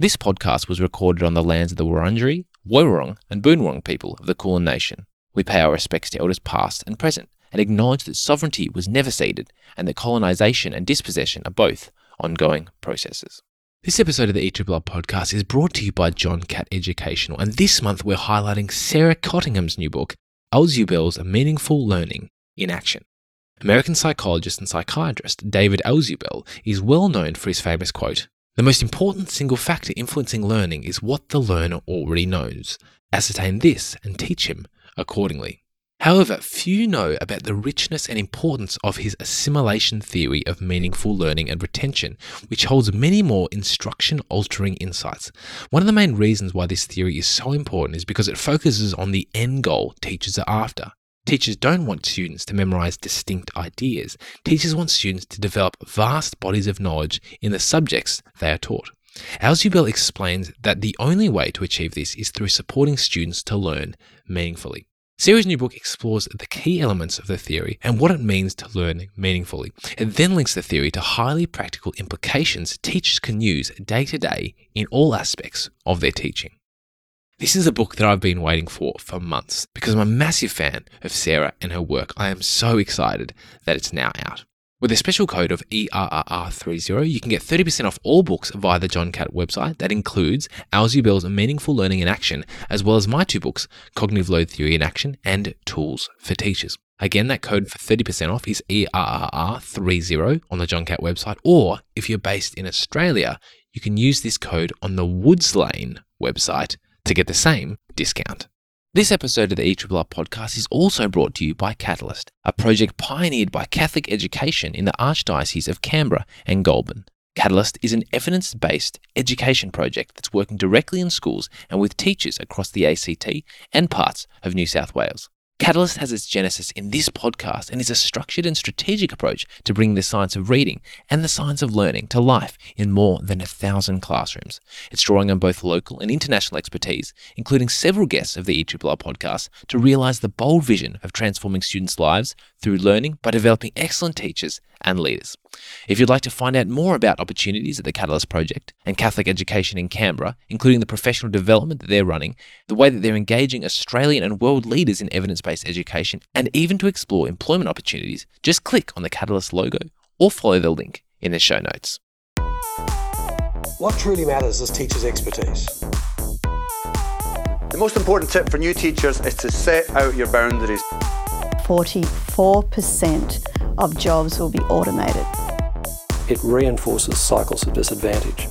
This podcast was recorded on the lands of the Wurundjeri, Woiwurrung, and Boonwurrung people of the Kulin Nation. We pay our respects to elders past and present and acknowledge that sovereignty was never ceded and that colonisation and dispossession are both ongoing processes. This episode of the ERRR podcast is brought to you by John Catt Educational, and this month we're highlighting Sarah Cottingham's new book, Ausubel's Meaningful Learning in Action. American psychologist and psychiatrist David Ausubel is well known for his famous quote The most important single factor influencing learning is what the learner already knows. Ascertain this and teach him accordingly. However, few know about the richness and importance of his assimilation theory of meaningful learning and retention, which holds many more instruction altering insights. One of the main reasons why this theory is so important is because it focuses on the end goal teachers are after. Teachers don't want students to memorize distinct ideas. Teachers want students to develop vast bodies of knowledge in the subjects they are taught. Ausubel explains that the only way to achieve this is through supporting students to learn meaningfully. Sarah's new book explores the key elements of the theory and what it means to learn meaningfully. It then links the theory to highly practical implications teachers can use day to day in all aspects of their teaching. This is a book that I've been waiting for for months because I'm a massive fan of Sarah and her work. I am so excited that it's now out. With a special code of ERRR30, you can get 30% off all books via the John Catt website. That includes Ausubel's Meaningful Learning in Action, as well as my two books, Cognitive Load Theory in Action and Tools for Teachers. Again, that code for 30% off is ERRR30 on the John Catt website, or if you're based in Australia, you can use this code on the Woodslane website to get the same discount. This episode of the ERRR podcast is also brought to you by Catalyst, a project pioneered by Catholic education in the Archdiocese of Canberra and Goulburn. Catalyst is an evidence based education project that's working directly in schools and with teachers across the ACT and parts of New South Wales. Catalyst has its genesis in this podcast and is a structured and strategic approach to bring the science of reading and the science of learning to life in more than a thousand classrooms. It's drawing on both local and international expertise, including several guests of the ERRR podcast, to realize the bold vision of transforming students' lives through learning by developing excellent teachers and leaders. If you'd like to find out more about opportunities at the Catalyst Project and Catholic education in Canberra, including the professional development that they're running, the way that they're engaging Australian and world leaders in evidence based education, and even to explore employment opportunities, just click on the Catalyst logo or follow the link in the show notes. What truly matters is teachers' expertise. The most important tip for new teachers is to set out your boundaries. 44% of jobs will be automated. It reinforces cycles of disadvantage.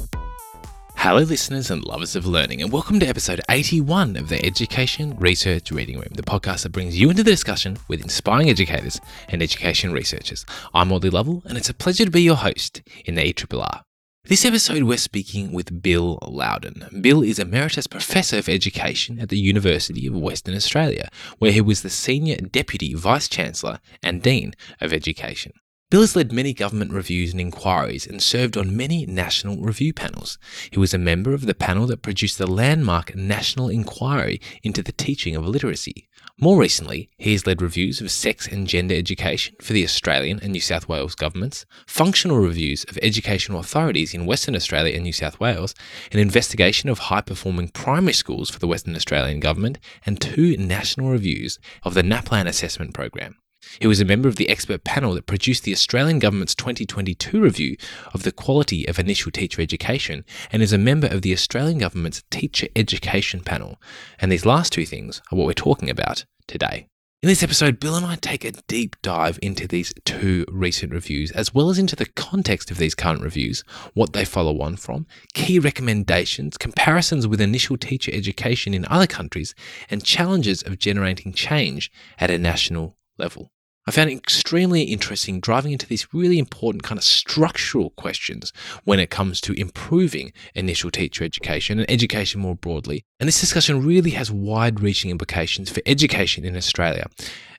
Hello, listeners and lovers of learning, and welcome to episode 81 of the Education Research Reading Room, the podcast that brings you into the discussion with inspiring educators and education researchers. I'm Ollie Lovell, and it's a pleasure to be your host in the ERRR. This episode, we're speaking with Bill Louden. Bill is Emeritus Professor of Education at the University of Western Australia, where he was the Senior Deputy Vice Chancellor and Dean of Education. Bill has led many government reviews and inquiries and served on many national review panels. He was a member of the panel that produced the landmark National Inquiry into the Teaching of Literacy. More recently, he has led reviews of sex and gender education for the Australian and New South Wales governments, functional reviews of educational authorities in Western Australia and New South Wales, an investigation of high performing primary schools for the Western Australian government, and two national reviews of the NAPLAN assessment program. He was a member of the expert panel that produced the Australian Government's 2022 review of the quality of initial teacher education and is a member of the Australian Government's Teacher Education Panel. And these last two things are what we're talking about today. In this episode, Bill and I take a deep dive into these two recent reviews, as well as into the context of these current reviews, what they follow on from, key recommendations, comparisons with initial teacher education in other countries, and challenges of generating change at a national level. I found it extremely interesting driving into these really important kind of structural questions when it comes to improving initial teacher education and education more broadly. And this discussion really has wide reaching implications for education in Australia.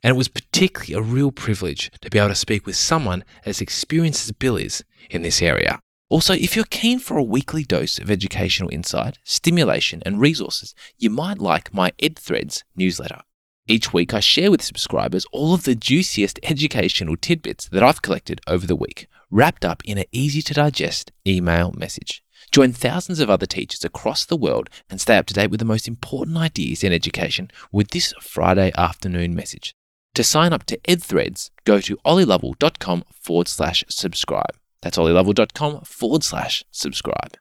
And it was particularly a real privilege to be able to speak with someone as experienced as Bill is in this area. Also, if you're keen for a weekly dose of educational insight, stimulation, and resources, you might like my EdThreads newsletter. Each week, I share with subscribers all of the juiciest educational tidbits that I've collected over the week, wrapped up in an easy to digest email message. Join thousands of other teachers across the world and stay up to date with the most important ideas in education with this Friday afternoon message. To sign up to EdThreads, go to ollielovell.com forward slash subscribe. That's ollielovell.com forward slash subscribe.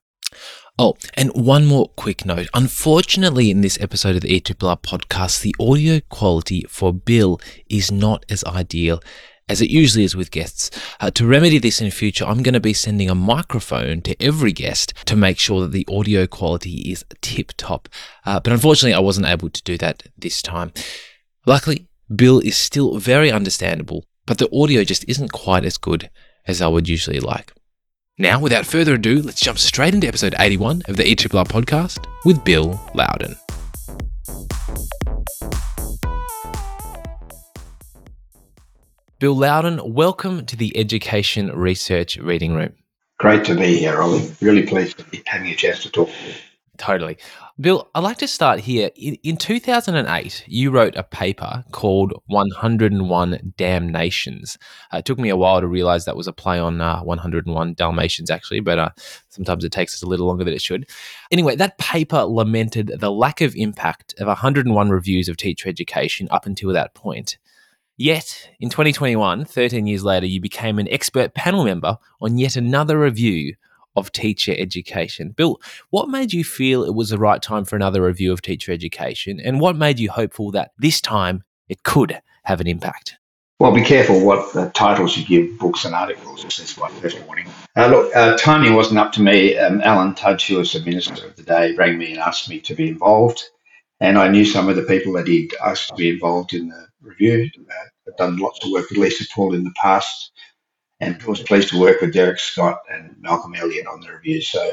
Oh, and one more quick note. Unfortunately, in this episode of the ERRR podcast, the audio quality for Bill is not as ideal as it usually is with guests. Uh, to remedy this in future, I'm going to be sending a microphone to every guest to make sure that the audio quality is tip top. Uh, but unfortunately, I wasn't able to do that this time. Luckily, Bill is still very understandable, but the audio just isn't quite as good as I would usually like. Now, without further ado, let's jump straight into episode 81 of the ERRR podcast with Bill Louden. Bill Louden, welcome to the Education Research Reading Room. Great to be here, Ollie. Really pleased to be having a chance to talk. To you. Totally. Bill, I'd like to start here. In, in 2008, you wrote a paper called 101 Damnations. Uh, it took me a while to realize that was a play on uh, 101 Dalmatians, actually, but uh, sometimes it takes us a little longer than it should. Anyway, that paper lamented the lack of impact of 101 reviews of teacher education up until that point. Yet, in 2021, 13 years later, you became an expert panel member on yet another review of teacher education. Bill, what made you feel it was the right time for another review of teacher education? And what made you hopeful that this time it could have an impact? Well, be careful what uh, titles you give books and articles. This is my first warning. Uh, look, uh, timing wasn't up to me. Um, Alan Tudge, who was the minister of the day, rang me and asked me to be involved. And I knew some of the people that he'd asked to be involved in the review. Uh, I've done lots of work with Lisa Paul in the past and was pleased to work with Derek Scott and Malcolm Elliott on the review. So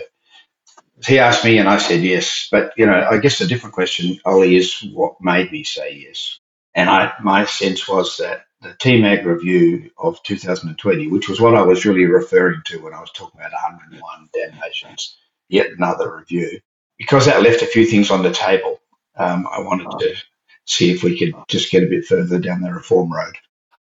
he asked me, and I said yes. But you know, I guess the different question, Ollie, is what made me say yes. And I, my sense was that the TEMAG review of 2020, which was what I was really referring to when I was talking about 101 damnations, yet another review, because that left a few things on the table. Um, I wanted to see if we could just get a bit further down the reform road.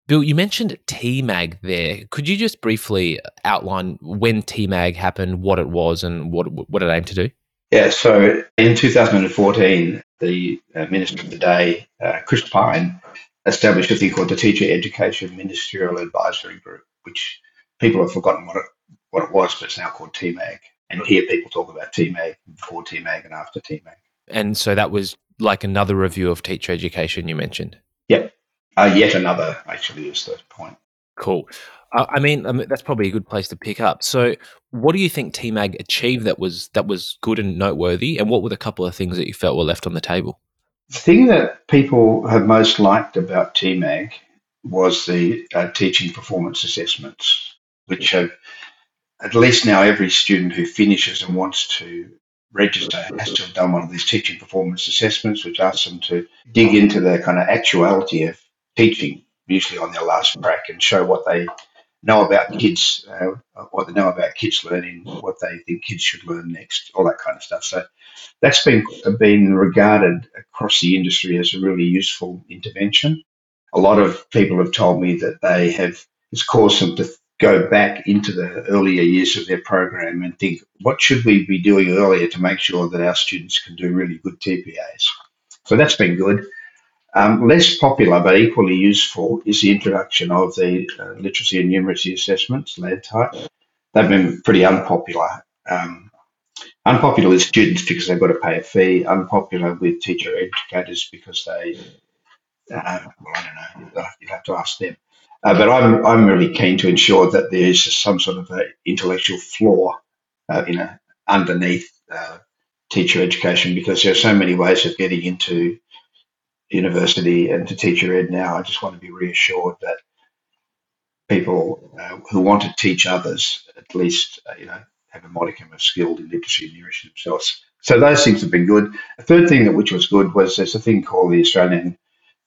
Bill, you mentioned TEMAG there. Could you just briefly outline when TEMAG happened, what it was, and what what it aimed to do? Yeah, so in 2014, the uh, Minister of the Day, uh, Chris Pyne, established a thing called the Teacher Education Ministerial Advisory Group, which people have forgotten what it what it was, but it's now called TEMAG. And you'll hear people talk about TEMAG before TEMAG and after TEMAG. And so that was like another review of teacher education you mentioned. Yep. Uh, yet another, actually, is the point. Cool. I mean, I mean, that's probably a good place to pick up. So, what do you think TEMAG achieved that was that was good and noteworthy, and what were the couple of things that you felt were left on the table? The thing that people have most liked about TEMAG was the uh, teaching performance assessments, which have at least now every student who finishes and wants to register has to have done one of these teaching performance assessments, which asks them to dig into the kind of actuality of teaching, usually on their last track, and show what they know about kids, uh, what they know about kids learning, what they think kids should learn next, all that kind of stuff. So that's been been regarded across the industry as a really useful intervention. A lot of people have told me that they have it's caused them to go back into the earlier years of their program and think, what should we be doing earlier to make sure that our students can do really good TPAs? So that's been good. Um, less popular but equally useful is the introduction of the uh, literacy and numeracy assessments, LANTITE. They've been pretty unpopular. Um, unpopular with students because they've got to pay a fee, unpopular with teacher educators because they, uh, well, I don't know, you'd have to ask them. Uh, but I'm, I'm really keen to ensure that there is some sort of a intellectual floor uh, you know, underneath uh, teacher education because there are so many ways of getting into university and to teacher ed now. I just want to be reassured that people uh, who want to teach others at least, uh, you know, have a modicum of skill in literacy and numeracy themselves. So those things have been good. A third thing that which was good was there's a thing called the Australian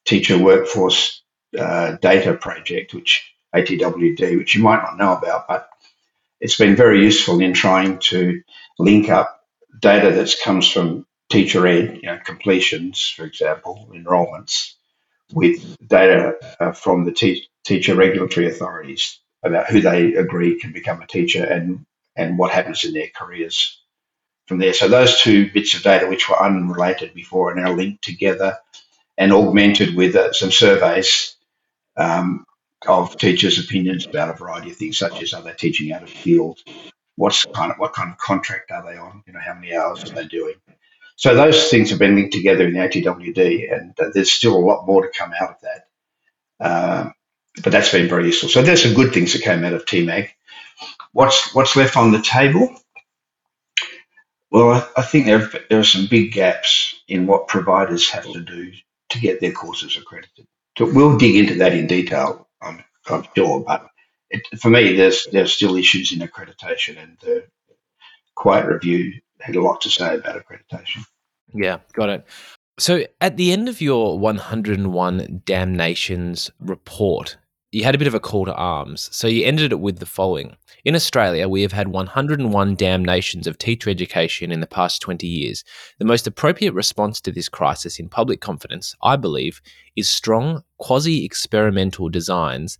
Teacher Workforce uh, Data Project, which ATWD, which you might not know about, but it's been very useful in trying to link up data that comes from teacher ed, you know, completions, for example, enrolments, with data uh, from the te- teacher regulatory authorities about who they agree can become a teacher and, and what happens in their careers from there. So those two bits of data, which were unrelated before, are now linked together and augmented with uh, some surveys um, of teachers' opinions about a variety of things, such as are they teaching out of field, what's kind of what kind of contract are they on, you know, how many hours are they doing. So those things have been linked together in the ATWD, and uh, there's still a lot more to come out of that. Um, but that's been very useful. So there's some good things that came out of TEMAG. What's what's left on the table? Well, I, I think there there are some big gaps in what providers have to do to get their courses accredited. So we'll dig into that in detail, I'm, I'm sure. But it, for me, there's there's still issues in accreditation, and the QITE Review had a lot to say about accreditation. Yeah, got it. So at the end of your 101 damnations report, you had a bit of a call to arms. So you ended it with the following. In Australia, we have had 101 damnations of teacher education in the past 20 years. The most appropriate response to this crisis in public confidence, I believe, is strong quasi experimental designs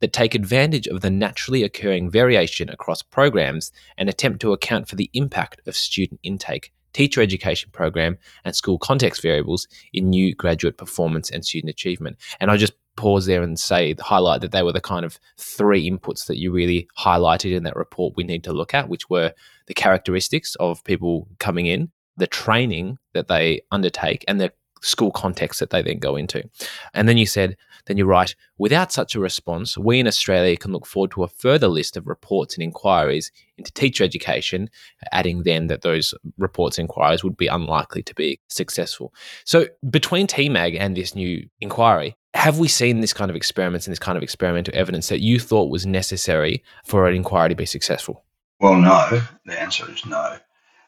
that take advantage of the naturally occurring variation across programs and attempt to account for the impact of student intake, teacher education program, and school context variables in new graduate performance and student achievement. And I just pause there and say, highlight that they were the kind of three inputs that you really highlighted in that report we need to look at, which were the characteristics of people coming in, the training that they undertake, and the school context that they then go into. And then you said, then you write, without such a response, we in Australia can look forward to a further list of reports and inquiries into teacher education, adding then that those reports and inquiries would be unlikely to be successful. So between TEMAG and this new inquiry, have we seen this kind of experiments and this kind of experimental evidence that you thought was necessary for an inquiry to be successful? Well, no. The answer is no.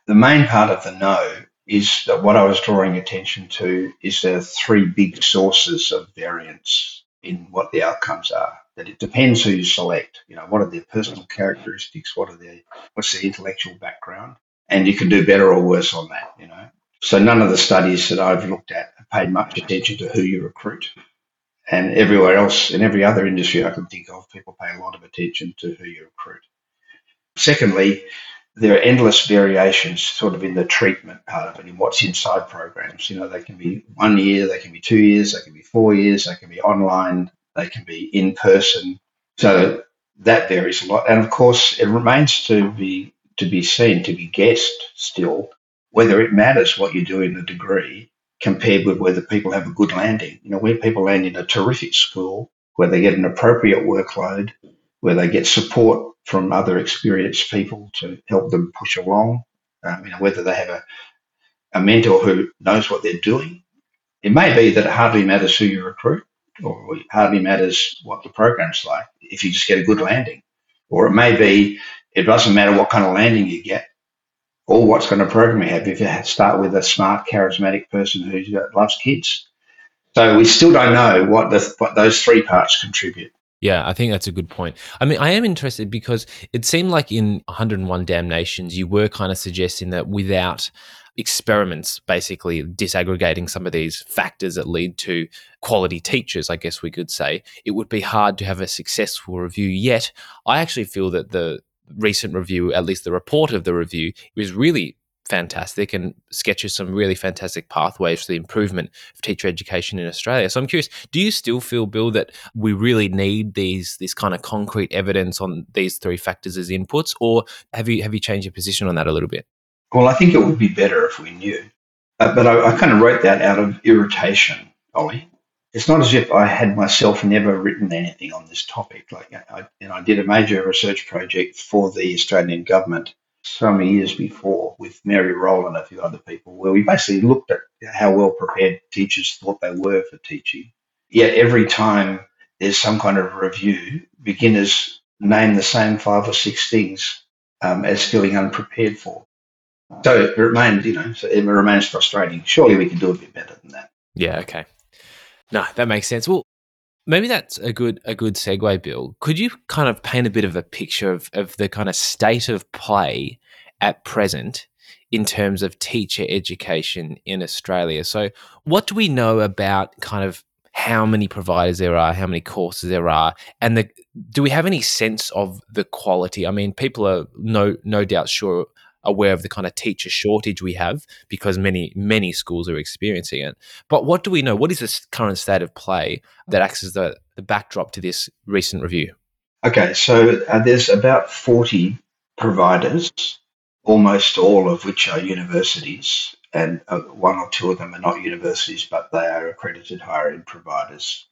The main part of the no is that what I was drawing attention to is there are three big sources of variance in what the outcomes are. That it depends who you select. You know, what are their personal characteristics? What are their what's their intellectual background? And you can do better or worse on that. You know, so none of the studies that I've looked at have paid much attention to who you recruit. And everywhere else, in every other industry I can think of, people pay a lot of attention to who you recruit. Secondly, there are endless variations sort of in the treatment part of it, in what's inside programs. You know, they can be one year, they can be two years, they can be four years, they can be online, they can be in person. So that varies a lot. And of course, it remains to be to be seen, to be guessed still, whether it matters what you do in the degree compared with whether people have a good landing. You know, where people land in a terrific school, where they get an appropriate workload, where they get support from other experienced people to help them push along. Um, you know, whether they have a, a mentor who knows what they're doing. It may be that it hardly matters who you recruit, or it hardly matters what the program's like if you just get a good landing. Or it may be it doesn't matter what kind of landing you get or what kind of program you have if you start with a smart, charismatic person who loves kids. So we still don't know what, the, what those three parts contribute. Yeah, I think that's a good point. I mean, I am interested because it seemed like in 101 Damnations, you were kind of suggesting that without experiments, basically disaggregating some of these factors that lead to quality teachers, I guess we could say, it would be hard to have a successful review. Yet, I actually feel that the recent review, at least the report of the review, is really fantastic and sketches some really fantastic pathways for the improvement of teacher education in Australia. So I'm curious, do you still feel, Bill, that we really need these this kind of concrete evidence on these three factors as inputs, or have you have you changed your position on that a little bit? Well, I think it would be better if we knew, uh, but I, I kind of wrote that out of irritation, Ollie. It's not as if I had myself never written anything on this topic. Like I, know, I did a major research project for the Australian government so many years before with Mary Rohl and a few other people, where we basically looked at how well prepared teachers thought they were for teaching. Yet every time there's some kind of review, beginners name the same five or six things um, as feeling unprepared for. So it remains, you know, so it remains frustrating. Surely we can do a bit better than that. Yeah. Okay. No, that makes sense. Well, maybe that's a good a good segue, Bill. Could you kind of paint a bit of a picture of, of the kind of state of play at present in terms of teacher education in Australia? So, what do we know about kind of how many providers there are, how many courses there are, and the do we have any sense of the quality? I mean, people are no no doubt sure aware of the kind of teacher shortage we have because many many schools are experiencing it. But what do we know? What is the current state of play that acts as the, the backdrop to this recent review? Okay, so uh, there's about 40 providers, almost all of which are universities, and uh, one or two of them are not universities, but they are accredited higher ed providers.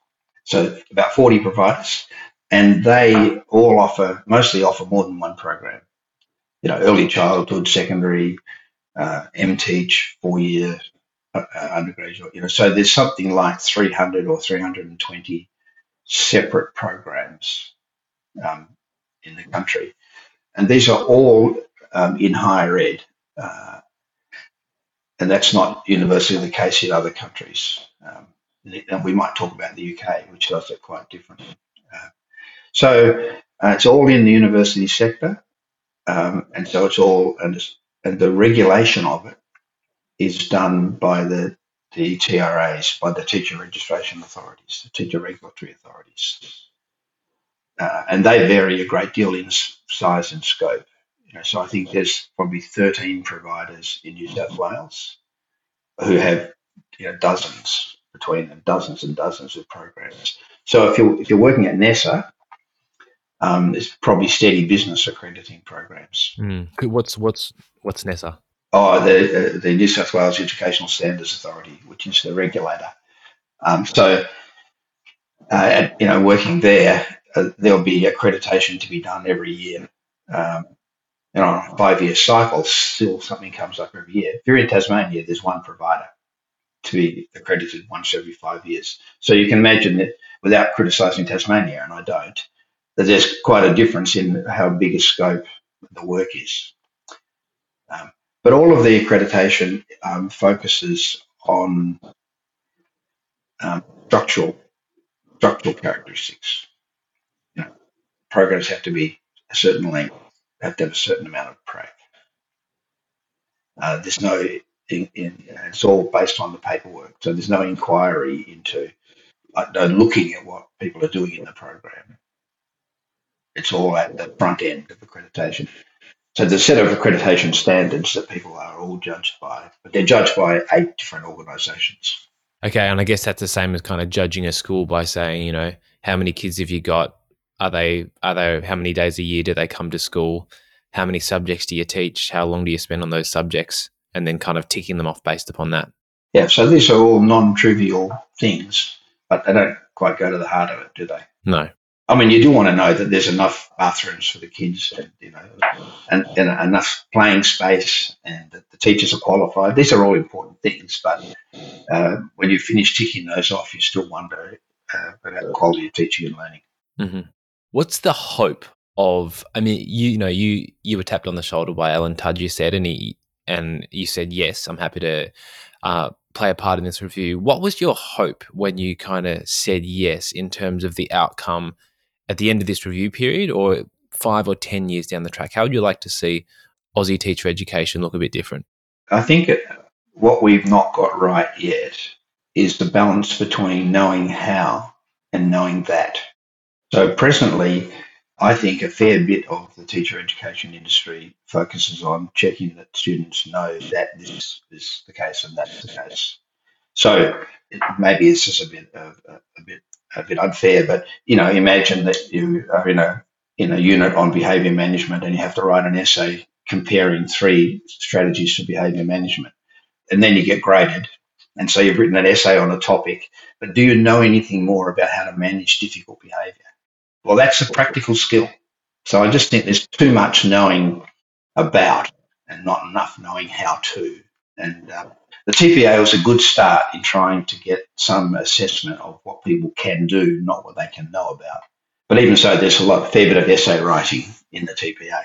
So about 40 providers, and they all offer, mostly offer more than one program. You know, early childhood, secondary, uh, MTeach, four year uh, undergraduate, you know, so there's something like 300 or 320 separate programs um, in the country. And these are all um, in higher ed. Uh, and that's not universally the case in other countries. Um, and we might talk about the UK, which does it quite differently. Uh, so uh, it's all in the university sector, um, and so it's all and, and the regulation of it is done by the the TRAs, by the teacher registration authorities, the teacher regulatory authorities, uh, and they vary a great deal in size and scope. You know, so I think there's probably 13 providers in New South Wales who have you know dozens between them, dozens and dozens of programs. So if you're if you're working at NESA, um, there's probably steady business accrediting programs. Mm. What's what's what's NESA? Oh, the the New South Wales Educational Standards Authority, which is the regulator. Um, so, uh, you know, working there, uh, there'll be accreditation to be done every year. Um, and on a five-year cycle, still something comes up every year. If you're in Tasmania, there's one provider to be accredited once every five years. So you can imagine that without criticising Tasmania, and I don't, there's quite a difference in how big a scope the work is. Um, but all of the accreditation um, focuses on um, structural structural characteristics. You know, programs have to be a certain length, have to have a certain amount of prac. Uh, there's no, in, in, it's all based on the paperwork, so there's no inquiry into like, no looking at what people are doing in the program. It's all at the front end of accreditation. So the set of accreditation standards that people are all judged by, but they're judged by eight different organisations. Okay, and I guess that's the same as kind of judging a school by saying, you know, how many kids have you got? Are they are they how many days a year do they come to school? How many subjects do you teach? How long do you spend on those subjects? And then kind of ticking them off based upon that. Yeah, so these are all non-trivial things, but they don't quite go to the heart of it, do they? No. I mean, you do want to know that there's enough bathrooms for the kids, and, you know, and, and enough playing space, and that the teachers are qualified. These are all important things, but uh, when you finish ticking those off, you still wonder uh, about the quality of teaching and learning. Mm-hmm. What's the hope of? I mean, you, you know, you you were tapped on the shoulder by Alan Tudge. You said, and he and you said, yes, I'm happy to uh, play a part in this review. What was your hope when you kind of said yes in terms of the outcome? At the end of this review period or five or 10 years down the track? How would you like to see Aussie teacher education look a bit different? I think what we've not got right yet is the balance between knowing how and knowing that. So, presently, I think a fair bit of the teacher education industry focuses on checking that students know that this is the case and that's the case. So, maybe it's just a bit of a, a bit a bit unfair, but you know, imagine that you are in a in a unit on behaviour management and you have to write an essay comparing three strategies for behaviour management, and then you get graded. And so you've written an essay on a topic, but do you know anything more about how to manage difficult behaviour? Well, that's a practical skill. So I just think there's too much knowing about and not enough knowing how to. And uh, the TPA was a good start in trying to get some assessment of what people can do, not what they can know about. But even so, there's a lot, fair bit of essay writing in the TPA.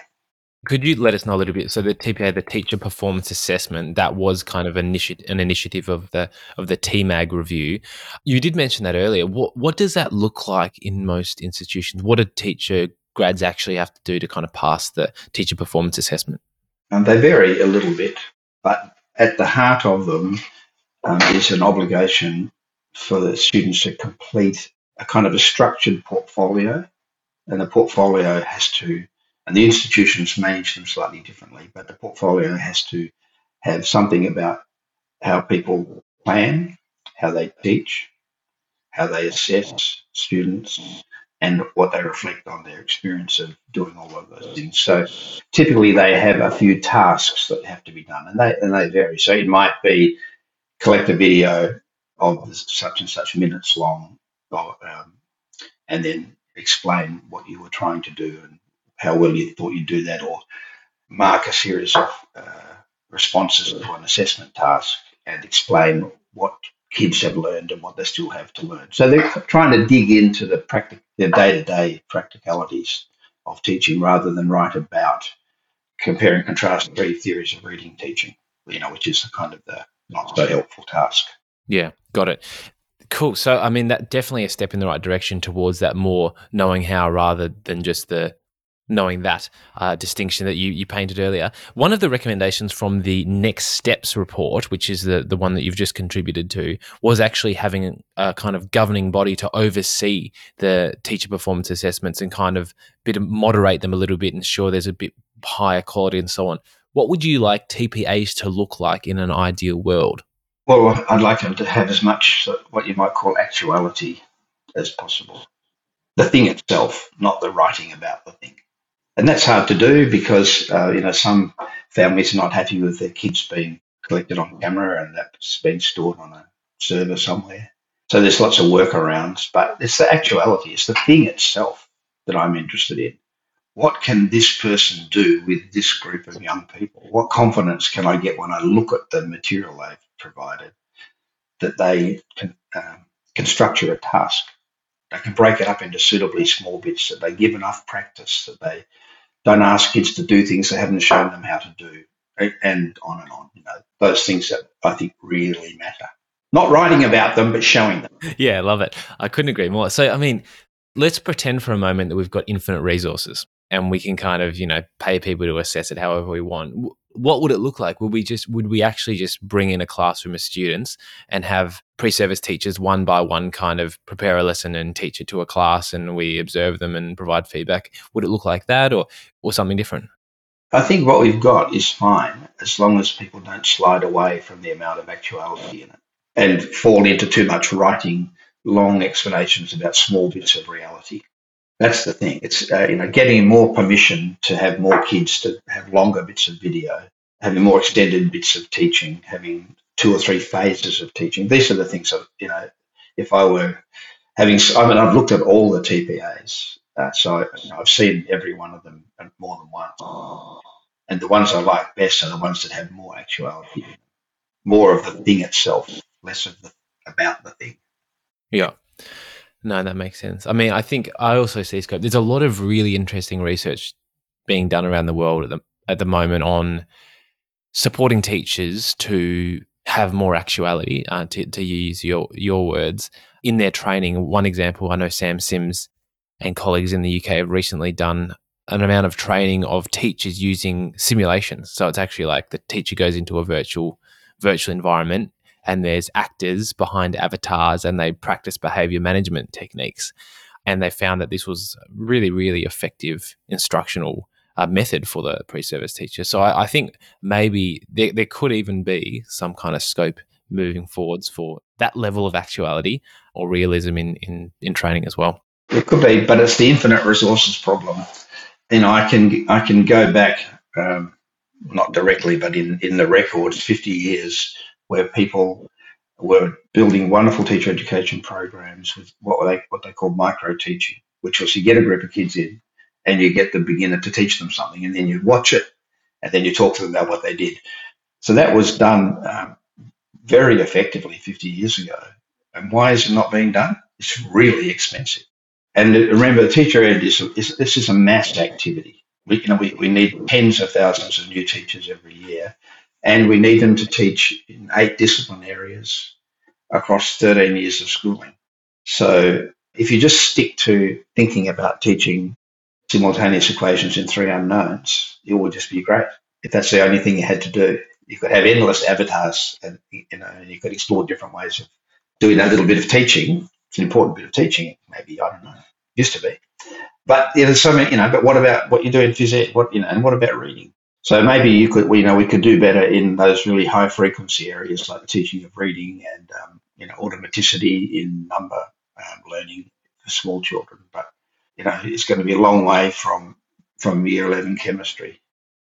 Could you let us know a little bit? So the TPA, the Teacher Performance Assessment, that was kind of an, initi- an initiative of the of the TEMAG review. You did mention that earlier. What what does that look like in most institutions? What do teacher grads actually have to do to kind of pass the Teacher Performance Assessment? And they vary a little bit, but at the heart of them um, is an obligation for the students to complete a kind of a structured portfolio, and the portfolio has to And the institutions manage them slightly differently, but the portfolio has to have something about how people plan, how they teach, how they assess students, and what they reflect on their experience of doing all of those things. So typically they have a few tasks that have to be done, and they and they vary. So it might be collect a video of such and such minutes long, um, and then explain what you were trying to do and how well you thought you'd do that, or mark a series of uh, responses to an assessment task and explain what kids have learned and what they still have to learn. So they're trying to dig into the practic- the day-to-day practicalities of teaching rather than write about compare and contrast three theories of reading teaching, you know, which is kind of the not so helpful task. Yeah, got it. Cool. So, I mean, that definitely a step in the right direction towards that more knowing how rather than just the knowing that uh, distinction that you, you painted earlier. One of the recommendations from the Next Steps report, which is the, the one that you've just contributed to, was actually having a kind of governing body to oversee the teacher performance assessments and kind of bit of moderate them a little bit, and ensure there's a bit higher quality and so on. What would you like TPAs to look like in an ideal world? Well, I'd like them to have as much what you might call actuality as possible. The thing itself, not the writing about the thing and that's hard to do because uh, you know some families are not happy with their kids being collected on camera and that's been stored on a server somewhere. So there's lots of workarounds, but it's the actuality, it's the thing itself that I'm interested in. What can this person do with this group of young people? What confidence can I get when I look at the material they've provided that they can, um, can structure a task? They can break it up into suitably small bits, that they give enough practice, that they don't ask kids to do things they haven't shown them how to do, and on and on. You know, those things that I think really matter. Not writing about them, but showing them. Yeah, I love it. I couldn't agree more. So, I mean, let's pretend for a moment that we've got infinite resources and we can kind of, you know, pay people to assess it however we want what would it look like? Would we just would we actually just bring in a classroom of students and have pre-service teachers one by one kind of prepare a lesson and teach it to a class and we observe them and provide feedback? Would it look like that or or something different? I think what we've got is fine as long as people don't slide away from the amount of actuality in it and fall into too much writing long explanations about small bits of reality. That's the thing. It's uh, you know getting more permission to have more kids to have longer bits of video, having more extended bits of teaching, having two or three phases of teaching. These are the things that you know. If I were having, I mean, I've looked at all the TPAs, uh, so you know, I've seen every one of them more than once. And the ones I like best are the ones that have more actuality, more of the thing itself, less of the about the thing. Yeah. No, that makes sense. I mean, I think I also see scope. There's a lot of really interesting research being done around the world at the at the moment on supporting teachers to have more actuality, uh, to, to use your your words in their training. One example, I know Sam Sims and colleagues in the UK have recently done an amount of training of teachers using simulations. So it's actually like the teacher goes into a virtual virtual environment and there's actors behind avatars and they practice behavior management techniques. And they found that this was really, really effective instructional uh, method for the pre-service teacher. So I, I think maybe there, there could even be some kind of scope moving forwards for that level of actuality or realism in, in, in training as well. It could be, but it's the infinite resources problem. You know, I can I can go back, um, not directly, but in, in the records, 50 years where people were building wonderful teacher education programs with what they what they call micro teaching, which was you get a group of kids in and you get the beginner to teach them something, and then you watch it, and then you talk to them about what they did. So that was done um, very effectively 50 years ago. And why is it not being done? It's really expensive. And remember, teacher ed is, is this is a mass activity. We, you know, we, we need tens of thousands of new teachers every year and we need them to teach in eight discipline areas across 13 years of schooling. So if you just stick to thinking about teaching simultaneous equations in three unknowns, it would just be great. If that's the only thing you had to do, you could have endless avatars, and you know you could explore different ways of doing that little bit of teaching. It's an important bit of teaching, maybe I don't know, used to be, But yeah, there's so many, you know. But what about what you do in phys ed? What you know, and what about reading? So maybe you could, you know, we could do better in those really high frequency areas like the teaching of reading and um, you know automaticity in number um, learning for small children. But you know, it's going to be a long way from from year eleven chemistry.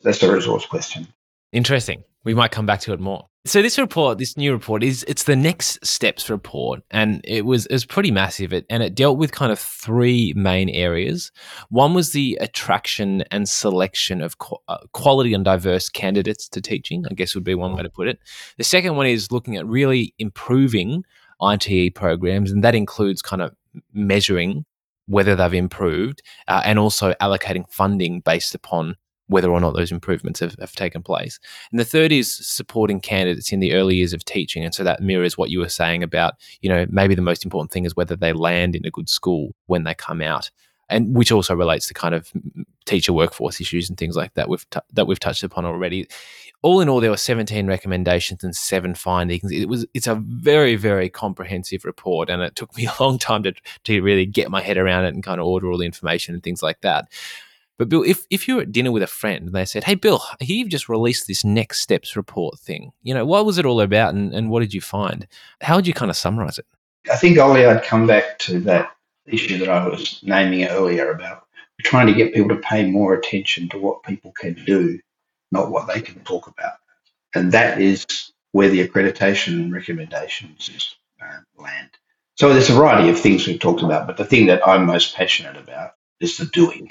That's a resource question. Interesting. We might come back to it more. So this report, this new report, is it's the next steps report, and it was it was pretty massive. It and it dealt with kind of three main areas. One was the attraction and selection of uh, quality and diverse candidates to teaching. I guess would be one way to put it. The second one is looking at really improving ITE programs, and that includes kind of measuring whether they've improved uh, and also allocating funding based upon whether or not those improvements have, have, taken place. And the third is supporting candidates in the early years of teaching. And so that mirrors what you were saying about, you know, maybe the most important thing is whether they land in a good school when they come out. And which also relates to kind of teacher workforce issues and things like that we've t- that we've touched upon already. All in all, there were 17 recommendations and seven findings. It was it's a very very comprehensive report, and it took me a long time to to really get my head around it and kind of order all the information and things like that. But Bill, if, if you're at dinner with a friend and they said, Hey, Bill, you've just released this next steps report thing, you know, what was it all about and, and what did you find? How would you kind of summarize it? I think, Ollie, I'd come back to that issue that I was naming earlier about trying to get people to pay more attention to what people can do, not what they can talk about. And that is where the accreditation recommendations uh, land. So there's a variety of things we've talked about, but the thing that I'm most passionate about is the doing.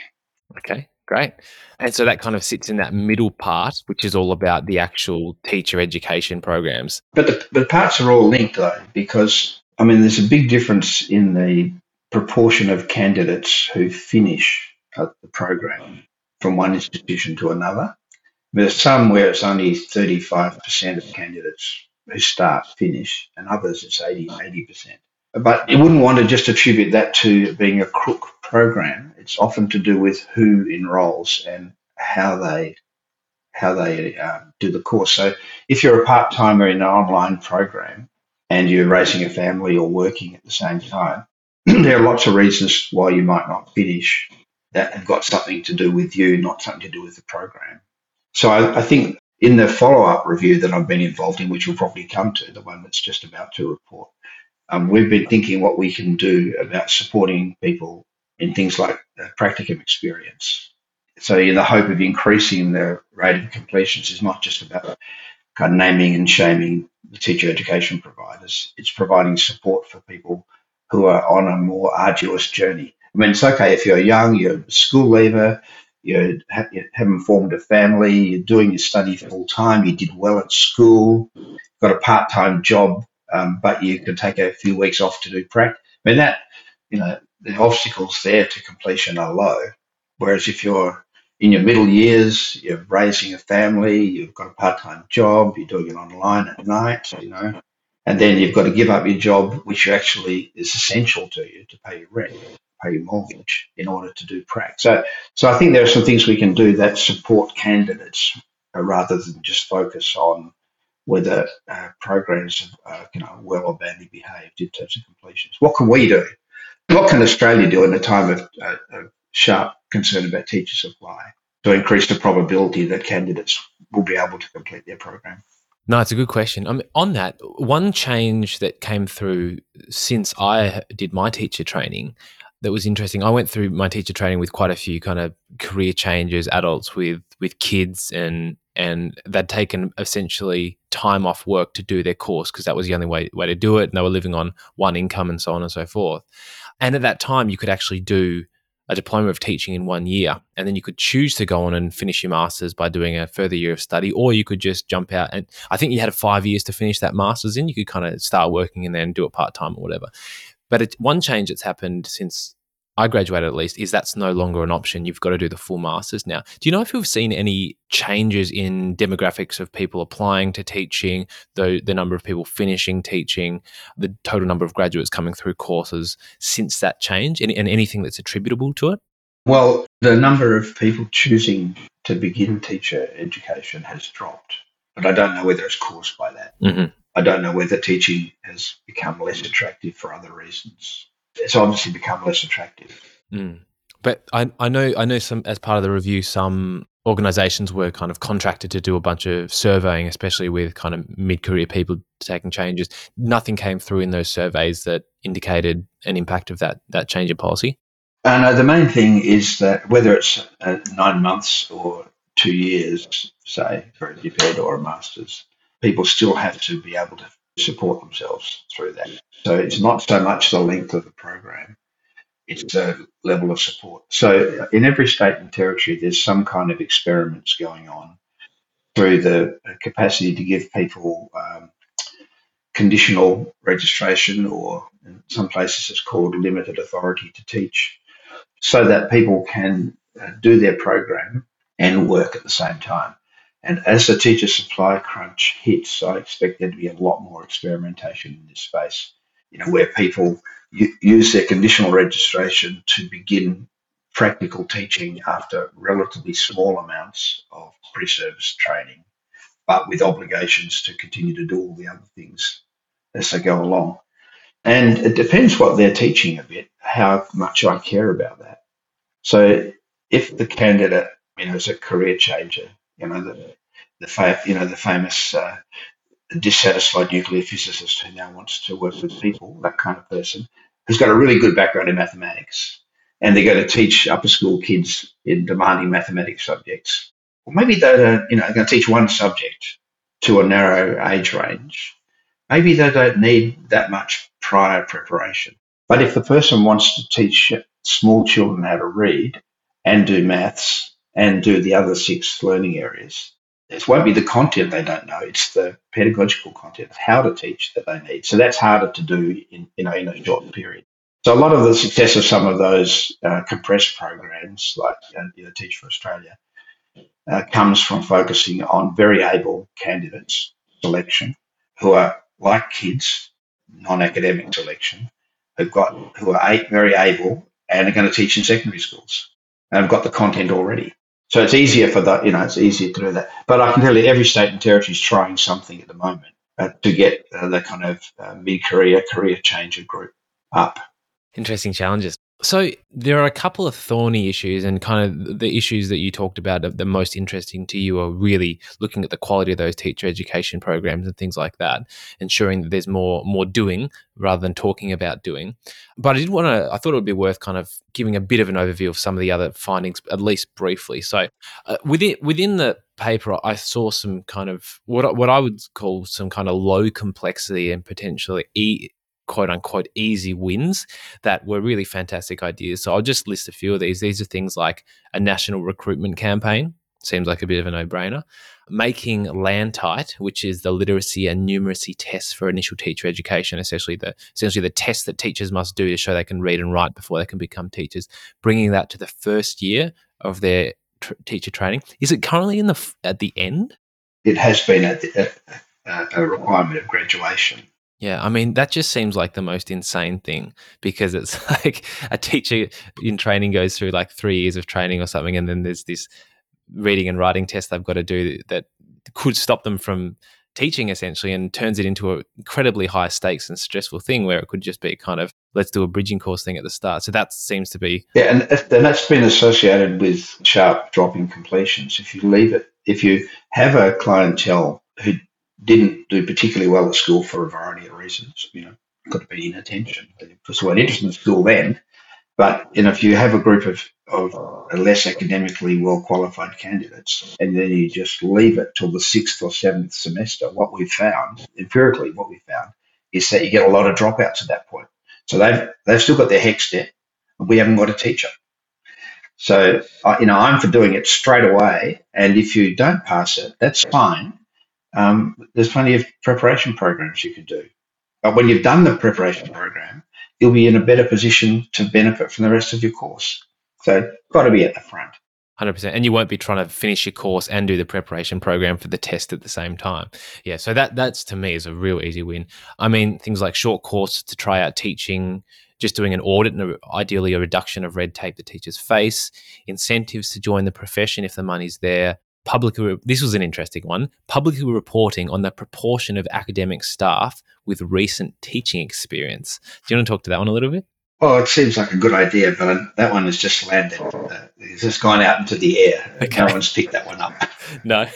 Okay, great. And so that kind of sits in that middle part, which is all about the actual teacher education programs. But the, the parts are all linked though, because I mean, there's a big difference in the proportion of candidates who finish uh, the program from one institution to another. There's some where it's only 35% of candidates who start finish, and others it's 80, 80%. But you wouldn't want to just attribute that to being a crook program. It's often to do with who enrolls and how they how they uh, do the course. So if you're a part timer in an online program and you're raising a family or working at the same time, there are lots of reasons why you might not finish that have got something to do with you, not something to do with the program. So I, I think in the follow up review that I've been involved in, which we'll probably come to, the one that's just about to report, um, we've been thinking what we can do about supporting people in things like practicum experience. So, in the hope of increasing the rate of completions, is not just about kind of naming and shaming the teacher education providers. It's providing support for people who are on a more arduous journey. I mean, it's okay if you're young, you're a school leaver, you haven't formed a family, you're doing your study full time, you did well at school, got a part time job um, but you can take a few weeks off to do practice. I mean, that, you know, the obstacles there to completion are low. Whereas if you're in your middle years, you're raising a family, you've got a part time job, you're doing it online at night, you know, and then you've got to give up your job, which actually is essential to you to pay your rent, pay your mortgage in order to do prac. So, so I think there are some things we can do that support candidates uh, rather than just focus on whether uh, programs are you know, well or badly behaved in terms of completions. What can we do? What can Australia do in a time of, uh, of sharp concern about teacher supply to increase the probability that candidates will be able to complete their program? No, it's a good question. I mean, on that, one change that came through since I did my teacher training that was interesting. I went through my teacher training with quite a few kind of career changes, adults with with kids and and they'd taken essentially time off work to do their course because that was the only way, way to do it. And they were living on one income and so on and so forth. And at that time, you could actually do a diploma of teaching in one year. And then you could choose to go on and finish your master's by doing a further year of study, or you could just jump out. And I think you had five years to finish that master's in. You could kind of start working and then do it part time or whatever. But it, one change that's happened since I graduated at least, is that's no longer an option. You've got to do the full masters now. Do you know if you've seen any changes in demographics of people applying to teaching, the the number of people finishing teaching, the total number of graduates coming through courses since that change, and, and anything that's attributable to it? Well, the number of people choosing to begin teacher education has dropped, but I don't know whether it's caused by that. Mm-hmm. I don't know whether teaching has become less attractive for other reasons it's obviously become less attractive. Mm. But I, I know I know some as part of the review, some organizations were kind of contracted to do a bunch of surveying, especially with kind of mid career people taking changes. Nothing came through in those surveys that indicated an impact of that that change in policy. And uh, the main thing is that whether it's uh, nine months or two years, say, for a DipEd or a master's, people still have to be able to support themselves through that. So it's not so much the length of the program, it's the level of support. So in every state and territory, there's some kind of experiments going on through the capacity to give people um, conditional registration, or in some places it's called limited authority to teach, so that people can uh, do their program and work at the same time. And as the teacher supply crunch hits, I expect there to be a lot more experimentation in this space, you know, where people use their conditional registration to begin practical teaching after relatively small amounts of pre-service training, but with obligations to continue to do all the other things as they go along. And it depends what they're teaching a bit, how much I care about that. So if the candidate, you know, is a career changer, you know, the, the fa- you know, the famous uh, dissatisfied nuclear physicist who now wants to work with people, that kind of person, who's got a really good background in mathematics, and they're going to teach upper school kids in demanding mathematics subjects. Well, maybe they're, you know, going to teach one subject to a narrow age range. Maybe they don't need that much prior preparation. But if the person wants to teach small children how to read and do maths and do the other six learning areas, it won't be the content they don't know; it's the pedagogical content how to teach that they need. So that's harder to do in you know in a short period. So a lot of the success of some of those uh, compressed programs, like uh, you know, Teach for Australia, uh, comes from focusing on very able candidates selection who are like kids, non-academic selection, who've got who are very able and are going to teach in secondary schools and have got the content already. So it's easier for that, you know, it's easier to do that. But I can tell you, every state and territory is trying something at the moment uh, to get uh, the kind of uh, mid-career, career changer group up. Interesting challenges. So there are a couple of thorny issues, and kind of the issues that you talked about the most interesting to you are really looking at the quality of those teacher education programs and things like that, ensuring that there's more more doing rather than talking about doing. But I did want to. I thought it would be worth kind of giving a bit of an overview of some of the other findings, at least briefly. So uh, within within the paper, I saw some kind of what what I would call some kind of low complexity and potentially e- quote unquote easy wins that were really fantastic ideas. So I'll just list a few of these. These are things like a national recruitment campaign, seems like a bit of a no brainer. Making LANTITE, which is the literacy and numeracy test for initial teacher education, essentially the essentially the test that teachers must do to show they can read and write before they can become teachers. Bringing that to the first year of their tr- teacher training. Is it currently in the at the end? It has been at the, a requirement of graduation. Yeah, I mean that just seems like the most insane thing because it's like a teacher in training goes through like three years of training or something, and then there's this reading and writing test they've got to do that could stop them from teaching essentially and turns it into an incredibly high stakes and stressful thing where it could just be kind of let's do a bridging course thing at the start. So that seems to be yeah, and and that's been associated with sharp drop in completions. If you leave it, if you have a clientele who didn't do particularly well at school for a variety of reasons. You know, could have been inattention. They weren't interested in school then. But you know, if you have a group of, of less academically well qualified candidates, and then you just leave it till the sixth or seventh semester, what we've found empirically, what we found is that you get a lot of dropouts at that point. So they've they've still got their HECS debt, and we haven't got a teacher. So you know, I'm for doing it straight away, and if you don't pass it, that's fine um, there's plenty of preparation programs you can do. But when you've done the preparation program, you'll be in a better position to benefit from the rest of your course. So, got to be at the front. 100% and you won't be trying to finish your course and do the preparation program for the test at the same time yeah so that that's to me is a real easy win i mean things like short courses to try out teaching just doing an audit and ideally a reduction of red tape that teachers face incentives to join the profession if the money's there publicly this was an interesting one publicly reporting on the proportion of academic staff with recent teaching experience. Do you want to talk to that one a little bit Well, it seems like a good idea, but that one has just landed. Uh, it's just gone out into the air. Okay. No one's picked that one up. no.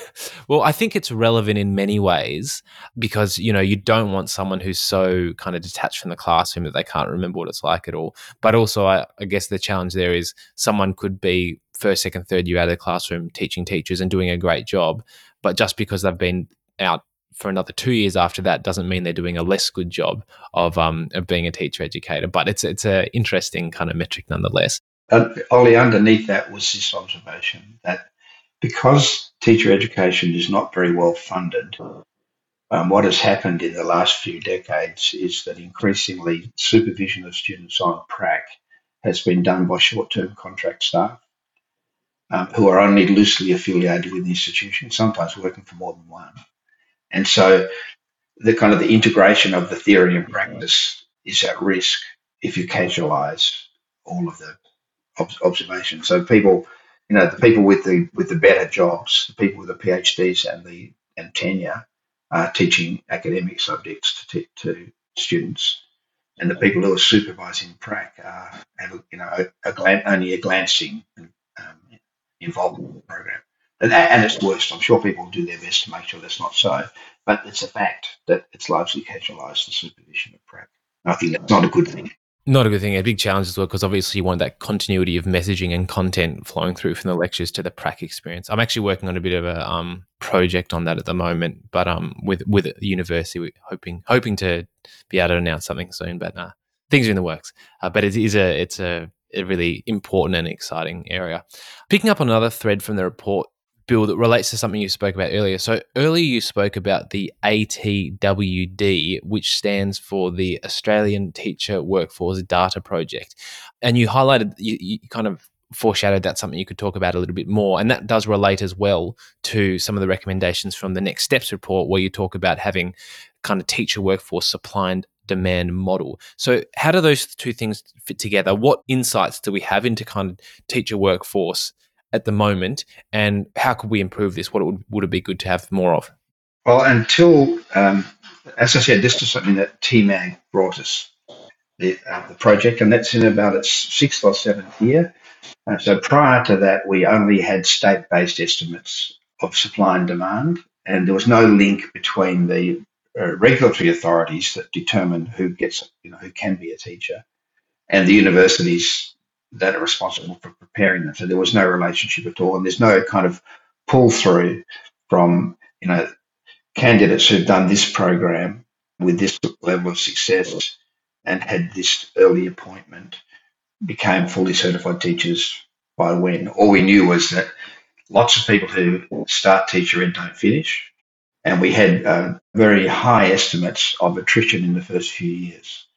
Well, I think it's relevant in many ways because, you know, you don't want someone who's so kind of detached from the classroom that they can't remember what it's like at all. But also, I, I guess the challenge there is someone could be first, second, third year out of the classroom teaching teachers and doing a great job. But just because they've been out for another two years after that doesn't mean they're doing a less good job of um of being a teacher educator. But it's it's an interesting kind of metric nonetheless. Uh, Ollie, underneath that was this observation that because teacher education is not very well funded, um, what has happened in the last few decades is that increasingly supervision of students on prac has been done by short-term contract staff um, who are only loosely affiliated with the institution, sometimes working for more than one. And so the kind of the integration of the theory and practice is at risk if you casualize all of the ob- observations. So people, you know, the people with the with the better jobs, the people with the PhDs and the and tenure, are teaching academic subjects to, to students, and the people who are supervising prac are have you know a, a only a glancing um, involvement in the program. And, and it's worse. I'm sure people will do their best to make sure that's not so, but it's a fact that it's largely casualised the supervision of prac. I think that's not a good thing. Not a good thing. A big challenge as well, because obviously you want that continuity of messaging and content flowing through from the lectures to the prac experience. I'm actually working on a bit of a um, project on that at the moment, but um, with with the university, we're hoping hoping to be able to announce something soon. But uh, things are in the works. Uh, but it is a it's a, a really important and exciting area. Picking up on another thread from the report, Bill, that relates to something you spoke about earlier. So earlier you spoke about the ATWD, which stands for the Australian Teacher Workforce Data Project, and you highlighted you, you kind of foreshadowed that's something you could talk about a little bit more, and that does relate as well to some of the recommendations from the Next Steps report, where you talk about having kind of teacher workforce supply and demand model. So, how do those two things fit together? What insights do we have into kind of teacher workforce at the moment, and how could we improve this? What would, would it be good to have more of? Well, until, um, as I said, this is something that TEMAG brought us, the, uh, the project, and that's in about its sixth or seventh year. Uh, so prior to that, we only had state based estimates of supply and demand, and there was no link between the uh, regulatory authorities that determine who gets, you know, who can be a teacher, and the universities that are responsible for preparing them. So there was no relationship at all, and there's no kind of pull through from, you know, candidates who've done this program with this level of success and had this early appointment became fully certified teachers by when. All we knew was that lots of people who start teacher ed don't finish, and we had uh, very high estimates of attrition in the first few years.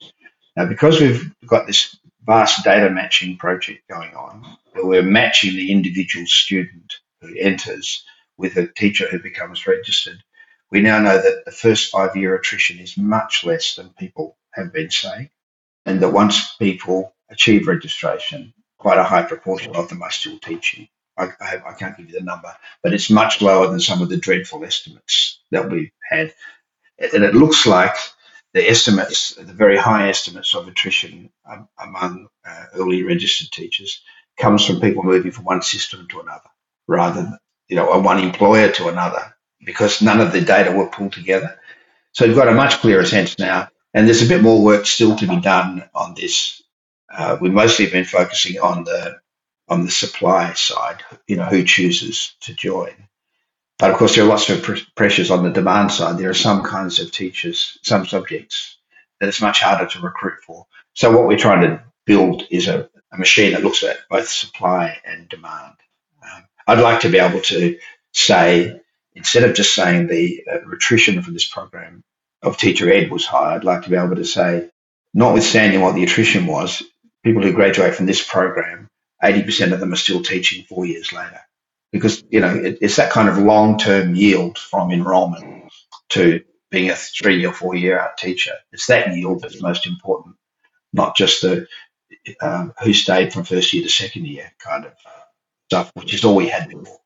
Now, because we've got this vast data matching project going on, where we're matching the individual student who enters with a teacher who becomes registered, we now know that the first five year attrition is much less than people have been saying, and that once people achieve registration, quite a high proportion of them are still teaching. I, I, I, can't give you the number, but it's much lower than some of the dreadful estimates that we've had. And it looks like the estimates, the very high estimates of attrition among uh, early registered teachers, comes from people moving from one system to another, rather than you know one employer to another, because none of the data were pulled together. So we've got a much clearer sense now, and there's a bit more work still to be done on this. Uh, we've mostly been focusing on the on the supply side, you know, who chooses to join. But of course, there are lots of pr- pressures on the demand side. There are some kinds of teachers, some subjects that it's much harder to recruit for. So what we're trying to build is a, a machine that looks at both supply and demand. Um, I'd like to be able to say, instead of just saying the uh, attrition for this program of teacher ed was high, I'd like to be able to say, notwithstanding what the attrition was, people who graduate from this program 80% of them are still teaching four years later. Because, you know, it, it's that kind of long term yield from enrollment to being a three or four year art teacher. It's that yield that's most important, not just the um, who stayed from first year to second year kind of stuff, which is all we had before.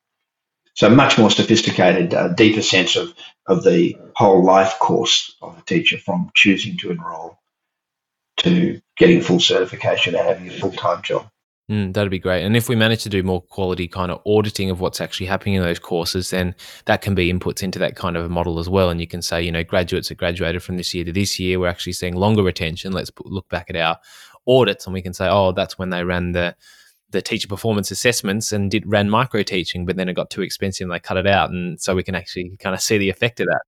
So much more sophisticated, uh, deeper sense of, of the whole life course of a teacher from choosing to enroll to getting full certification and having a full time job. Mm, that'd be great. And if we manage to do more quality kind of auditing of what's actually happening in those courses, then that can be inputs into that kind of a model as well. And you can say, you know, graduates that graduated from this year to this year, we're actually seeing longer retention. Let's put, look back at our audits and we can say, oh, that's when they ran the the teacher performance assessments and did ran micro teaching, but then it got too expensive and they cut it out. And so we can actually kind of see the effect of that.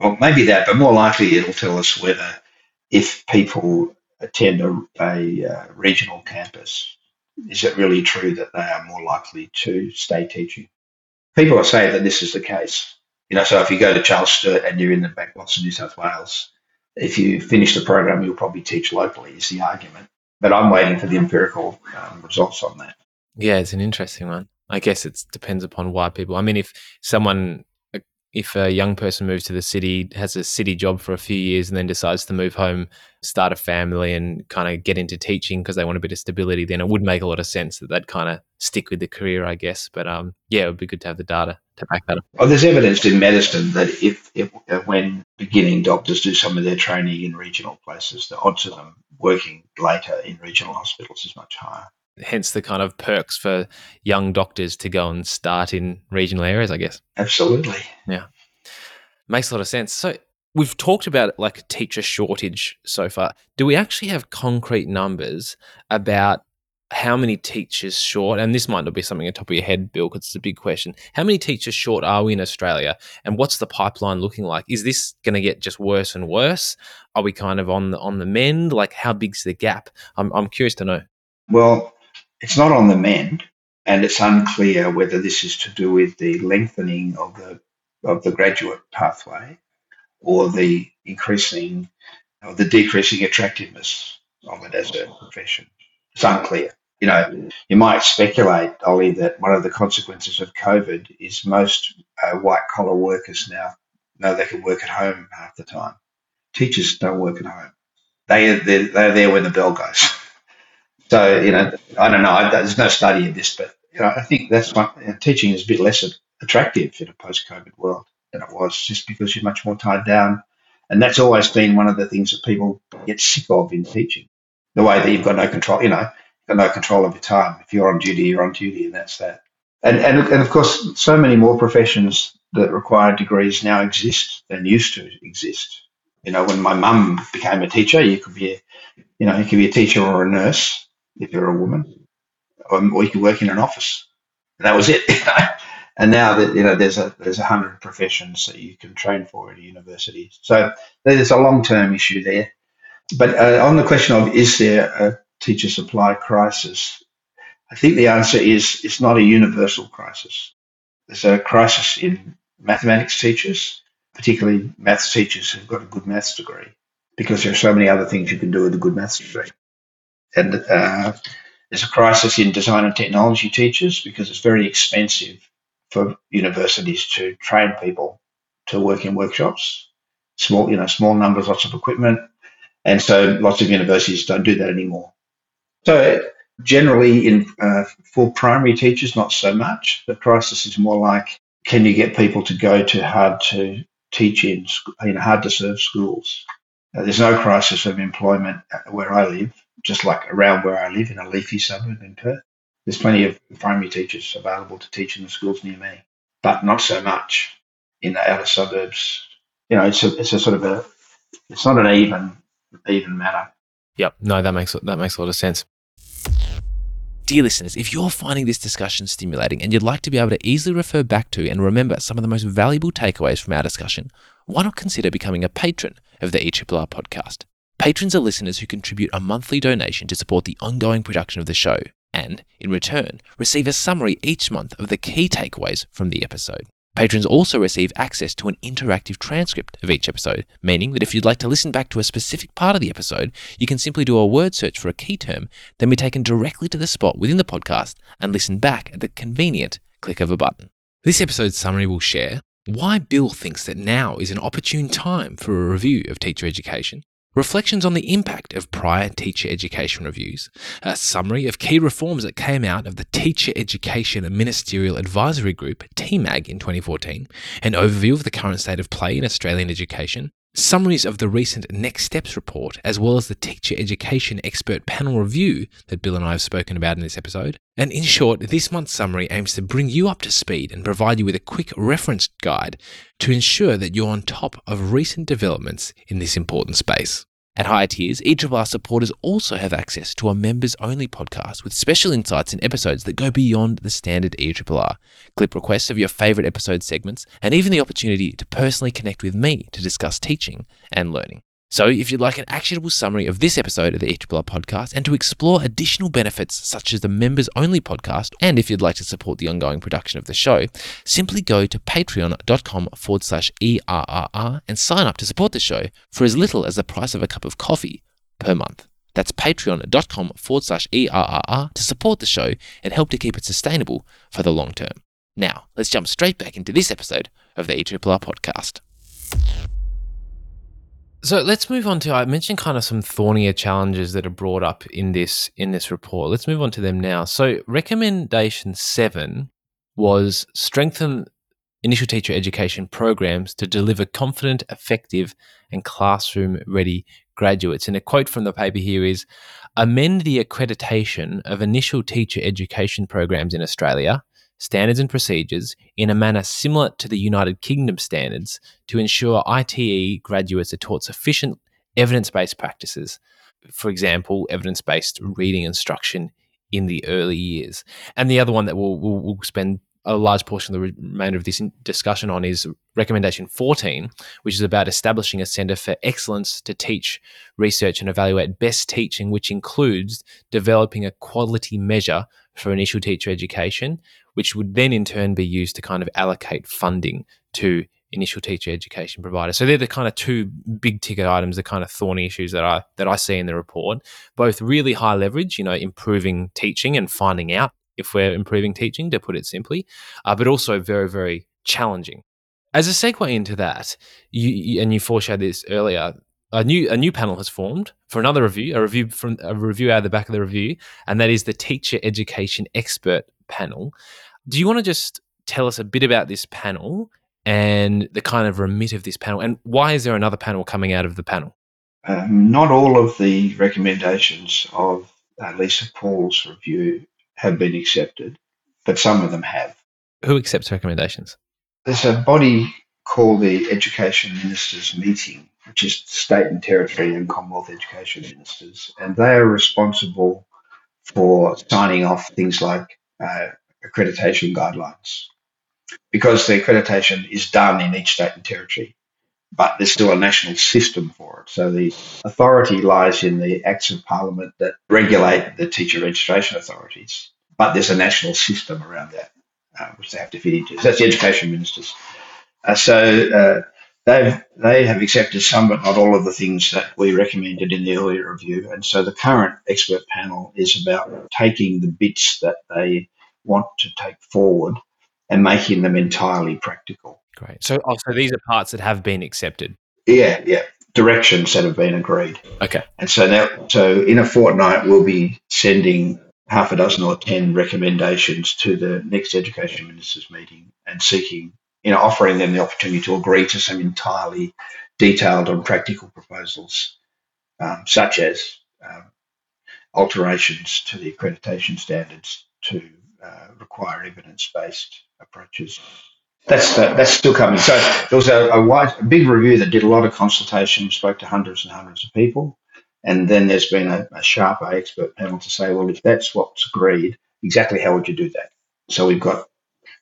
Well, maybe that, but more likely it'll tell us whether if people attend a, a uh, regional campus, is it really true that they are more likely to stay teaching? People are saying that this is the case. You know, so if you go to Charles Sturt and you're in the backblocks of New South Wales, if you finish the program, you'll probably teach locally, is the argument. But I'm waiting for the empirical um, results on that. Yeah, it's an interesting one. I guess it depends upon why people. I mean, if someone if a young person moves to the city, has a city job for a few years, and then decides to move home, start a family, and kind of get into teaching because they want a bit of stability, then it would make a lot of sense that they'd kind of stick with the career, I guess. But um, yeah, it would be good to have the data to back that up. Well, there's evidence in medicine that if, if uh, when beginning doctors do some of their training in regional places, the odds of them working later in regional hospitals is much higher hence the kind of perks for young doctors to go and start in regional areas, I guess. Absolutely. Yeah. Makes a lot of sense. So we've talked about like teacher shortage so far. Do we actually have concrete numbers about how many teachers short? And this might not be something on top of your head, Bill, because it's a big question. How many teachers short are we in Australia? And what's the pipeline looking like? Is this going to get just worse and worse? Are we kind of on the on the mend? Like how big's the gap? I'm I'm curious to know. Well, it's not on the mend, and it's unclear whether this is to do with the lengthening of the of the graduate pathway or the increasing or the decreasing attractiveness of it as a profession. It's unclear. You know, you might speculate, Ollie, that one of the consequences of COVID is most uh, white collar workers now know they can work at home half the time. Teachers don't work at home. They, they're, they're there when the bell goes. So, you know, I don't know. There's no study of this, but you know, I think that's why teaching is a bit less attractive in a post-COVID world than it was, just because you're much more tied down. And that's always been one of the things that people get sick of in teaching. The way that you've got no control, you know, you've got no control of your time. If you're on duty, you're on duty, and that's that. And, and, and of course, so many more professions that require degrees now exist than used to exist. You know, when my mum became a teacher, you could be, a, you know, you could be a teacher or a nurse if you're a woman, or, or you could work in an office. And that was it. and now that you know, there's a there's a hundred professions that you can train for at a university. So there's a long term issue there. But uh, on the question of is there a teacher supply crisis, I think the answer is it's not a universal crisis. There's a crisis in mathematics teachers, particularly maths teachers who've got a good maths degree, because there are so many other things you can do with a good maths degree and uh, there's a crisis in design and technology teachers because it's very expensive for universities to train people to work in workshops. Small, you know, small numbers, lots of equipment, and so lots of universities don't do that anymore. So generally, in uh, for primary teachers, not so much. The crisis is more like, can you get people to go to hard to teach in, in hard to serve schools? Uh, there's no crisis of employment where I live just like around where I live in a leafy suburb in Perth. There's plenty of primary teachers available to teach in the schools near me, but not so much in the outer suburbs. You know, it's a, it's a sort of a, it's not an even, even matter. Yep. No, that makes, that makes a lot of sense. Dear listeners, if you're finding this discussion stimulating and you'd like to be able to easily refer back to and remember some of the most valuable takeaways from our discussion, why not consider becoming a patron of the ERRR podcast? Patrons are listeners who contribute a monthly donation to support the ongoing production of the show and, in return, receive a summary each month of the key takeaways from the episode. Patrons also receive access to an interactive transcript of each episode, meaning that if you'd like to listen back to a specific part of the episode, you can simply do a word search for a key term, then be taken directly to the spot within the podcast and listen back at the convenient click of a button. This episode's summary will share why Bill thinks that now is an opportune time for a review of teacher education, reflections on the impact of prior teacher education reviews, a summary of key reforms that came out of the Teacher Education Ministerial Advisory Group, TEMAG, in 2014, an overview of the current state of play in Australian education, summaries of the recent Next Steps report, as well as the teacher education expert panel review that Bill and I have spoken about in this episode. And in short, this month's summary aims to bring you up to speed and provide you with a quick reference guide to ensure that you're on top of recent developments in this important space. At higher tiers, each of our supporters also have access to a members only podcast with special insights and episodes that go beyond the standard ERRR, clip requests of your favourite episode segments, and even the opportunity to personally connect with me to discuss teaching and learning. So, if you'd like an actionable summary of this episode of the ERRR podcast and to explore additional benefits such as the members only podcast, and if you'd like to support the ongoing production of the show, simply go to patreon.com forward slash ERRR and sign up to support the show for as little as the price of a cup of coffee per month. That's patreon.com forward slash ERRR to support the show and help to keep it sustainable for the long term. Now, let's jump straight back into this episode of the ERRR podcast. So let's move on to I mentioned kind of some thornier challenges that are brought up in this in this report. Let's move on to them now. So recommendation 7 was strengthen initial teacher education programs to deliver confident, effective and classroom ready graduates. And a quote from the paper here is amend the accreditation of initial teacher education programs in Australia standards and procedures in a manner similar to the United Kingdom standards to ensure ITE graduates are taught sufficient evidence based practices. For example, evidence based reading instruction in the early years. And the other one that we'll, we'll, we'll spend a large portion of the remainder of this discussion on is recommendation 14, which is about establishing a centre for excellence to teach, research, and evaluate best teaching, which includes developing a quality measure for initial teacher education, which would then in turn be used to kind of allocate funding to initial teacher education providers. So they're the kind of two big ticket items, the kind of thorny issues that I that I see in the report. Both really high leverage, you know, improving teaching and finding out if we're improving teaching, to put it simply, uh, but also very very challenging. As a segue into that, you, and you foreshadowed this earlier. A new a new panel has formed for another review, a review from a review out of the back of the review, and that is the teacher education expert panel. Do you want to just tell us a bit about this panel and the kind of remit of this panel, and why is there another panel coming out of the panel? Um, not all of the recommendations of uh, Lisa Paul's review have been accepted, but some of them have. Who accepts recommendations? There's a body called the Education Ministers Meeting, which is state and territory and Commonwealth education ministers, and they are responsible for signing off things like uh, accreditation guidelines because the accreditation is done in each state and territory, but there's still a national system for it. So the authority lies in the acts of parliament that regulate the teacher registration authorities, but there's a national system around that, uh, which they have to fit into. So that's the education ministers. Uh, so uh, they've they have accepted some, but not all of the things that we recommended in the earlier review. And so the current expert panel is about taking the bits that they want to take forward and making them entirely practical. Great. So, oh, so these are parts that have been accepted. Yeah, yeah. Directions that have been agreed. Okay. And so now, so in a fortnight, we'll be sending half a dozen or ten recommendations to the next education ministers meeting and seeking, you know, offering them the opportunity to agree to some entirely detailed and practical proposals, um, such as um, alterations to the accreditation standards to uh, require evidence-based approaches. That's that's still coming. So there was a, a, wide, a big review that did a lot of consultation, spoke to hundreds and hundreds of people, and then there's been a, a sharper expert panel to say, well, if that's what's agreed, exactly how would you do that? So we've got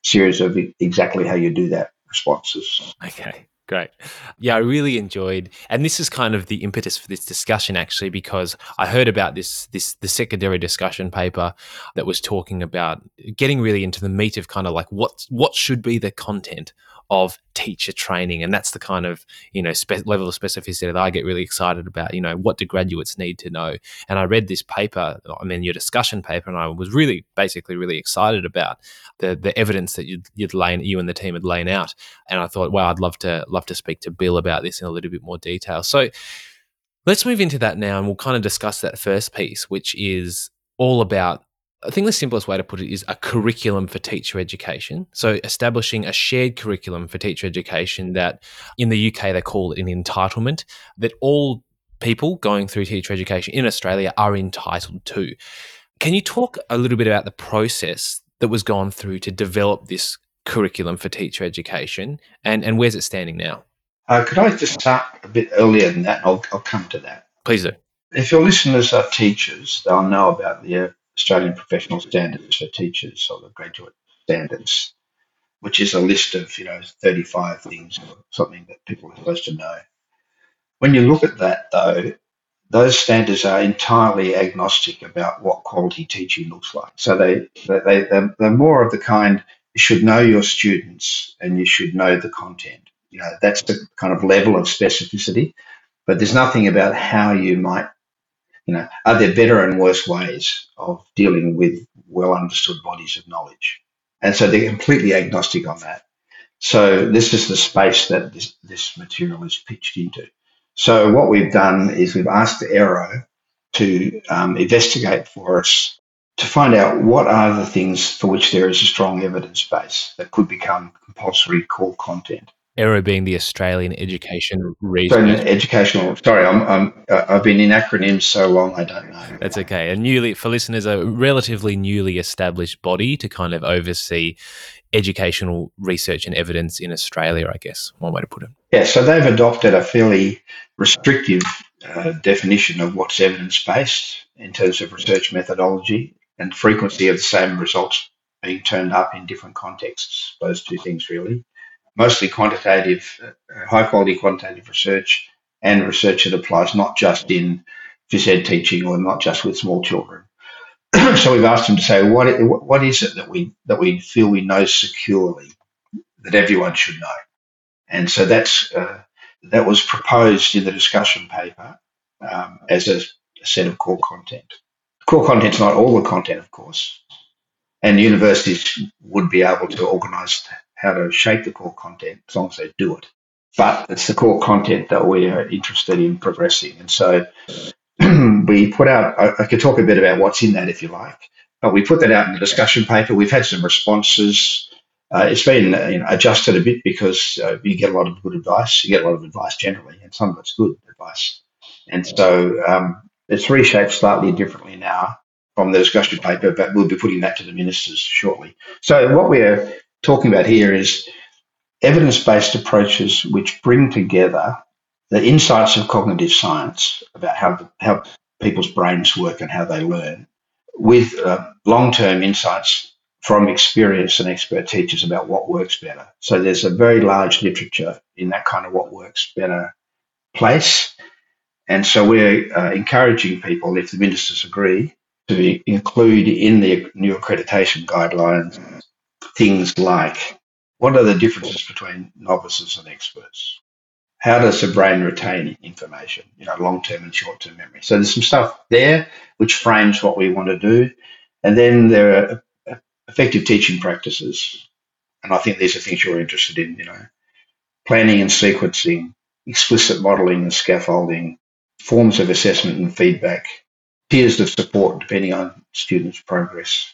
series of exactly how you do that responses. Okay. Great. Yeah, I really enjoyed, and this is kind of the impetus for this discussion actually, because I heard about this this the secondary discussion paper that was talking about getting really into the meat of kind of like what what should be the content of teacher training. And that's the kind of you know spe- level of specificity that i get really excited about you know what do graduates need to know? And i read this paper i mean your discussion paper and i was really basically really excited about the the evidence that you'd, you'd you and the team had laid out. And i thought wow i'd love to love to speak to bill about this in a little bit more detail. So let's move into that now and we'll kind of discuss that first piece which is all about I think the simplest way to put it is a curriculum for teacher education. So, establishing a shared curriculum for teacher education that in the UK they call it an entitlement, that all people going through teacher education in Australia are entitled to. Can you talk a little bit about the process that was gone through to develop this curriculum for teacher education and, and where's it standing now? Uh, could I just start a bit earlier than that? I'll, I'll come to that. Please do. If your listeners are teachers, they'll know about the Australian Professional Standards for Teachers or the Graduate Standards, which is a list of, you know, 35 things or something that people are supposed to know. When you look at that, though, those standards are entirely agnostic about what quality teaching looks like. So they, they, they're, they're more of the kind you should know your students and you should know the content. You know, that's the kind of level of specificity, but there's nothing about how you might, you know, are there better and worse ways of dealing with well understood bodies of knowledge? And so they're completely agnostic on that. So this is the space that this, this material is pitched into. So what we've done is we've asked AERO to um, investigate for us to find out what are the things for which there is a strong evidence base that could become compulsory core content. AERO being the Australian Education Research. Australian educational. Sorry, I'm, I'm I've been in acronyms so long I don't know. That's okay. A newly for listeners, a relatively newly established body to kind of oversee educational research and evidence in Australia. I guess one way to put it. Yeah, so they've adopted a fairly restrictive uh, definition of what's evidence based in terms of research methodology and frequency of the same results being turned up in different contexts. Those two things, really. Mostly quantitative, uh, high quality quantitative research and research that applies not just in phys ed teaching or not just with small children. so we've asked them to say what what is it that we that we feel we know securely that everyone should know, and so that's uh, that was proposed in the discussion paper um, as a, a set of core content. Core content's not all the content, of course, and universities would be able to organise how to shape the core content as long as they do it. But it's the core content that we are interested in progressing, and so we put out. I, I could talk a bit about what's in that if you like, but we put that out in the discussion paper. We've had some responses. Uh, it's been you know, adjusted a bit because uh, you get a lot of good advice. You get a lot of advice generally, and some of it's good advice. And so um, it's reshaped slightly differently now from the discussion paper, but we'll be putting that to the ministers shortly. So what we're talking about here is evidence-based approaches which bring together the insights of cognitive science about how how people's brains work and how they learn, with uh, long-term insights from experience and expert teachers about what works better. So there's a very large literature in that kind of what works better place. And so we're uh, encouraging people, if the ministers agree, to include in the new accreditation guidelines things like what are the differences between novices and experts? How does the brain retain information, you know, long term and short term memory? So there's some stuff there which frames what we want to do. And then there are effective teaching practices. And I think these are things you're interested in, you know, planning and sequencing, explicit modeling and scaffolding, forms of assessment and feedback, tiers of support depending on students' progress.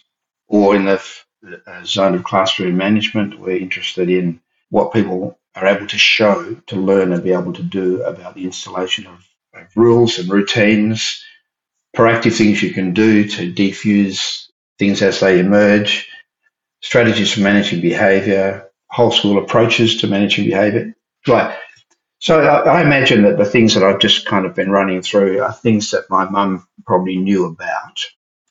Or in the Uh, zone of classroom management, we're interested in what people are able to show, to learn, and be able to do about the installation of, of rules and routines, proactive things you can do to defuse things as they emerge, strategies for managing behaviour, whole school approaches to managing behaviour. Right. So I, I, imagine that the things that I've just kind of been running through are things that my mum probably knew about.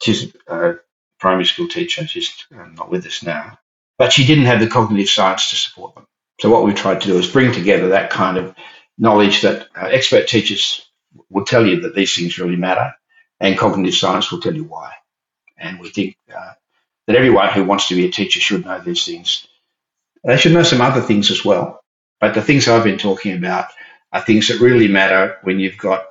She's a uh, primary school teacher. She's uh, not with us now, but she didn't have the cognitive science to support them. So what we tried to do is bring together that kind of knowledge that uh, expert teachers will tell you that these things really matter, and cognitive science will tell you why. And we think uh, that everyone who wants to be a teacher should know these things. They should know some other things as well. But the things I've been talking about are things that really matter when you've got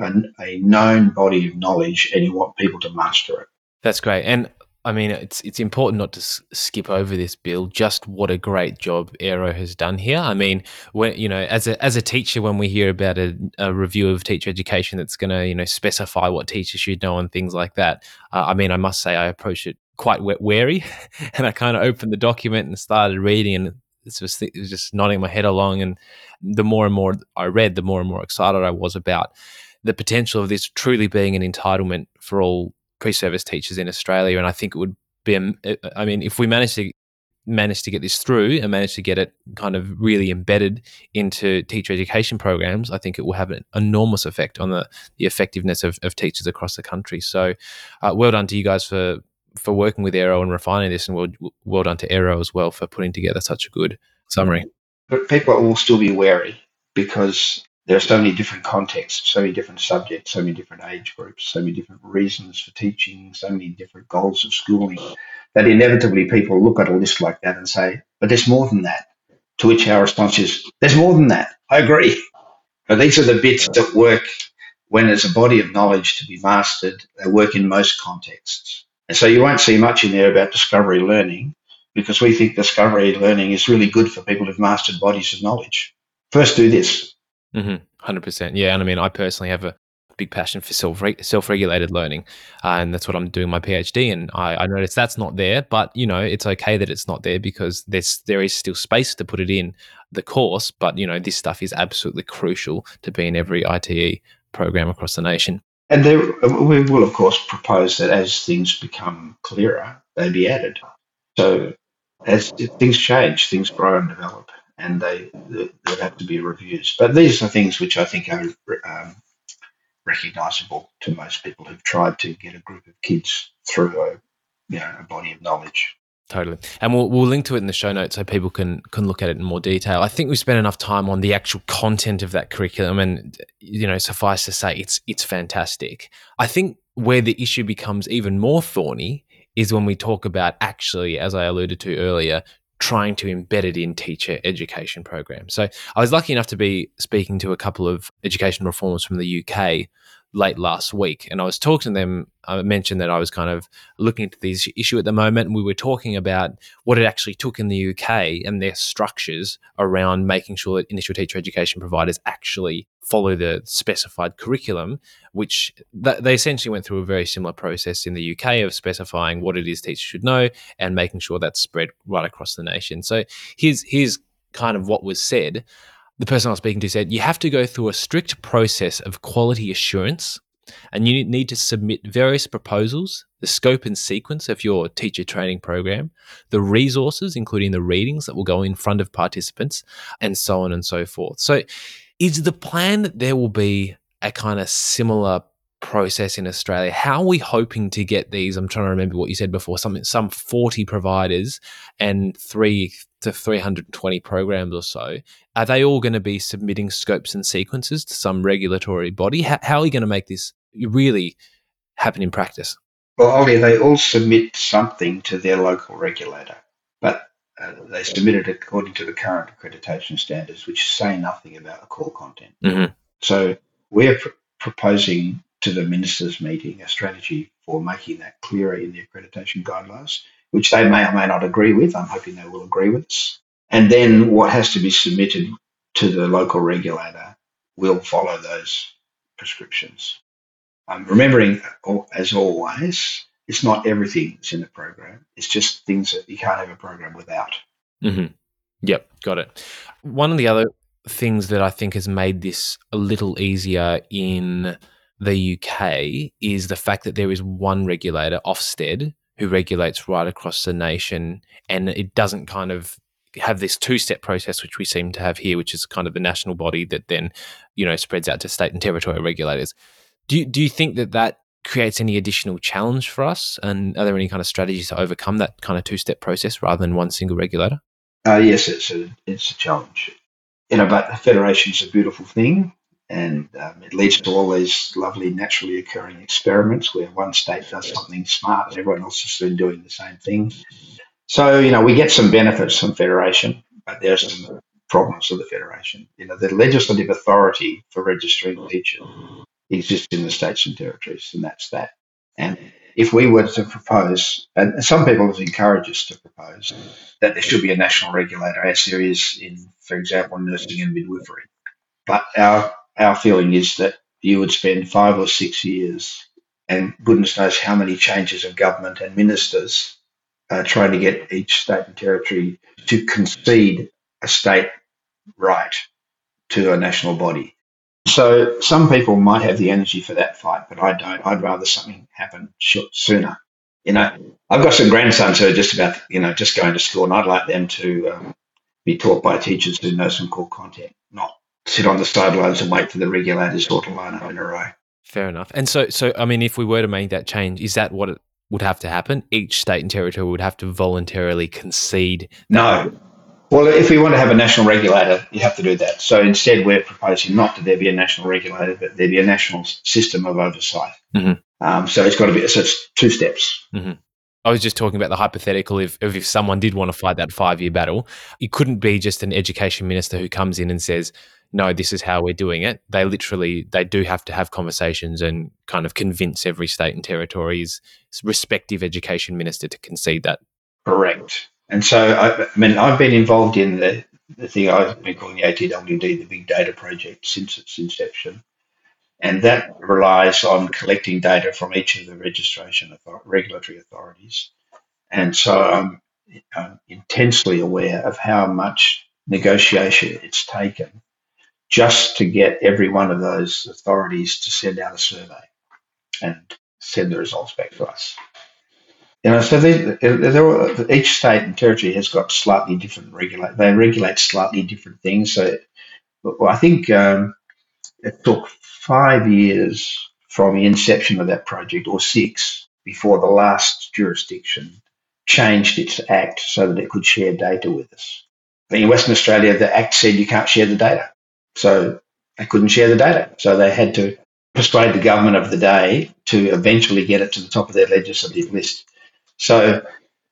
a, a known body of knowledge and you want people to master it. That's great. And I mean, it's it's important not to s- skip over this, Bill. Just what a great job AERO has done here. I mean, when you know, as a as a teacher, when we hear about a, a review of teacher education that's going to you know specify what teachers should know and things like that, uh, I mean, I must say I approach it quite wary, and I kind of opened the document and started reading, and it was, it was just nodding my head along. And the more and more I read, the more and more excited I was about the potential of this truly being an entitlement for all pre-service teachers in Australia, and I think it would be. I mean, if we manage to manage to get this through and manage to get it kind of really embedded into teacher education programs, I think it will have an enormous effect on the, the effectiveness of, of teachers across the country. So, uh, well done to you guys for for working with AERO and refining this, and well, well done to AERO as well for putting together such a good summary. But people will still be wary because there are so many different contexts, so many different subjects, so many different age groups, so many different reasons for teaching, so many different goals of schooling, that inevitably people look at a list like that and say, but there's more than that. To which our response is, there's more than that. I agree. But these are the bits that work when there's a body of knowledge to be mastered. They work in most contexts. And so you won't see much in there about discovery learning because we think discovery learning is really good for people who've mastered bodies of knowledge. First, do this Mm-hmm. Hundred percent. Yeah, and I mean, I personally have a big passion for self self regulated learning, uh, and that's what I'm doing my PhD. And I, I noticed that's not there, but you know, it's okay that it's not there because there's there is still space to put it in the course. But you know, this stuff is absolutely crucial to be in every ITE program across the nation. And there, we will, of course, propose that as things become clearer, they be added. So as things change, things grow and develop and they there have to be reviews. But these are things which I think are um, recognisable to most people who've tried to get a group of kids through a you know a body of knowledge. Totally, and we'll we'll link to it in the show notes so people can can look at it in more detail. I think we spent enough time on the actual content of that curriculum, and you know, suffice to say, it's it's fantastic. I think where the issue becomes even more thorny is when we talk about actually, as I alluded to earlier, trying to embed it in teacher education programs. So I was lucky enough to be speaking to a couple of education reformers from the UK late last week, and I was talking to them. I mentioned that I was kind of looking into this issue at the moment, and we were talking about what it actually took in the UK and their structures around making sure that initial teacher education providers actually follow the specified curriculum, which th- they essentially went through a very similar process in the UK of specifying what it is teachers should know and making sure that's spread right across the nation. So here's here's kind of what was said the person I was speaking to said, you have to go through a strict process of quality assurance and you need to submit various proposals, the scope and sequence of your teacher training program, the resources, including the readings that will go in front of participants, and so on and so forth. So, is the plan that there will be a kind of similar process in Australia? How are we hoping to get these? I'm trying to remember what you said before. Some some 40 providers and three to 320 programs or so. Are they all going to be submitting scopes and sequences to some regulatory body? How, how are we going to make this really happen in practice? Well, Ollie, they all submit something to their local regulator, but uh, they submit it according to the current accreditation standards, which say nothing about the core content. Mm-hmm. So we're pr- proposing to the ministers' meeting a strategy for making that clearer in the accreditation guidelines, which they may or may not agree with. I'm hoping they will agree with us. And then what has to be submitted to the local regulator will follow those prescriptions. Remembering, as always, it's not everything that's in the program. It's just things that you can't have a program without. Mm-hmm. Yep, got it. One of the other things that I think has made this a little easier in the UK is the fact that there is one regulator, Ofsted, who regulates right across the nation, and it doesn't kind of have this two-step process which we seem to have here, which is kind of the national body that then you know spreads out to state and territorial regulators. Do you, do you think that that creates any additional challenge for us? And are there any kind of strategies to overcome that kind of two-step process rather than one single regulator? Uh, yes, it's a it's a challenge. You know, but federation's a beautiful thing and um, it leads to all these lovely naturally occurring experiments where one state does something smart and everyone else is doing the same thing. So, you know, we get some benefits from federation, but there's some problems with the federation. You know, the legislative authority for registering teachers exists in the states and territories, and that's that. And if we were to propose, and some people have encouraged us to propose, that there should be a national regulator, as there is in, for example, nursing and midwifery. But our our feeling is that you would spend five or six years, and goodness knows how many changes of government and ministers, uh, trying to get each state and territory to concede a state right to a national body. So some people might have the energy for that fight, but I don't. I'd rather something happen sooner. You know, I've got some grandsons who are just about, you know, just going to school, and I'd like them to um, be taught by teachers who know some core content, not sit on the sidelines and wait for the regulators all to line up in a row. Fair enough. And so, so I mean, if we were to make that change, is that what it would have to happen? Each state and territory would have to voluntarily concede. No, well, if we want to have a national regulator, you have to do that. So instead, we're proposing not that there be a national regulator, but there be a national system of oversight. Mm-hmm. Um, so it's got to be so it's two steps. Mm-hmm. I was just talking about the hypothetical if, if someone did want to fight that five year battle, it couldn't be just an education minister who comes in and says, "No, this is how we're doing it." They literally they do have to have conversations and kind of convince every state and territory's respective education minister to concede that. Correct. And so, I, I mean, I've been involved in the, the thing I've been calling the ATWD, the Big Data Project, since its inception. And that relies on collecting data from each of the registration author- regulatory authorities. And so I'm, I'm intensely aware of how much negotiation it's taken just to get every one of those authorities to send out a survey and send the results back to us. You know, so they, each state and territory has got slightly different regulate. They regulate slightly different things. So, well, I think um, it took five years from the inception of that project, or six, before the last jurisdiction changed its act so that it could share data with us. In Western Australia, the act said you can't share the data, so they couldn't share the data. So they had to persuade the government of the day to eventually get it to the top of their legislative list. So,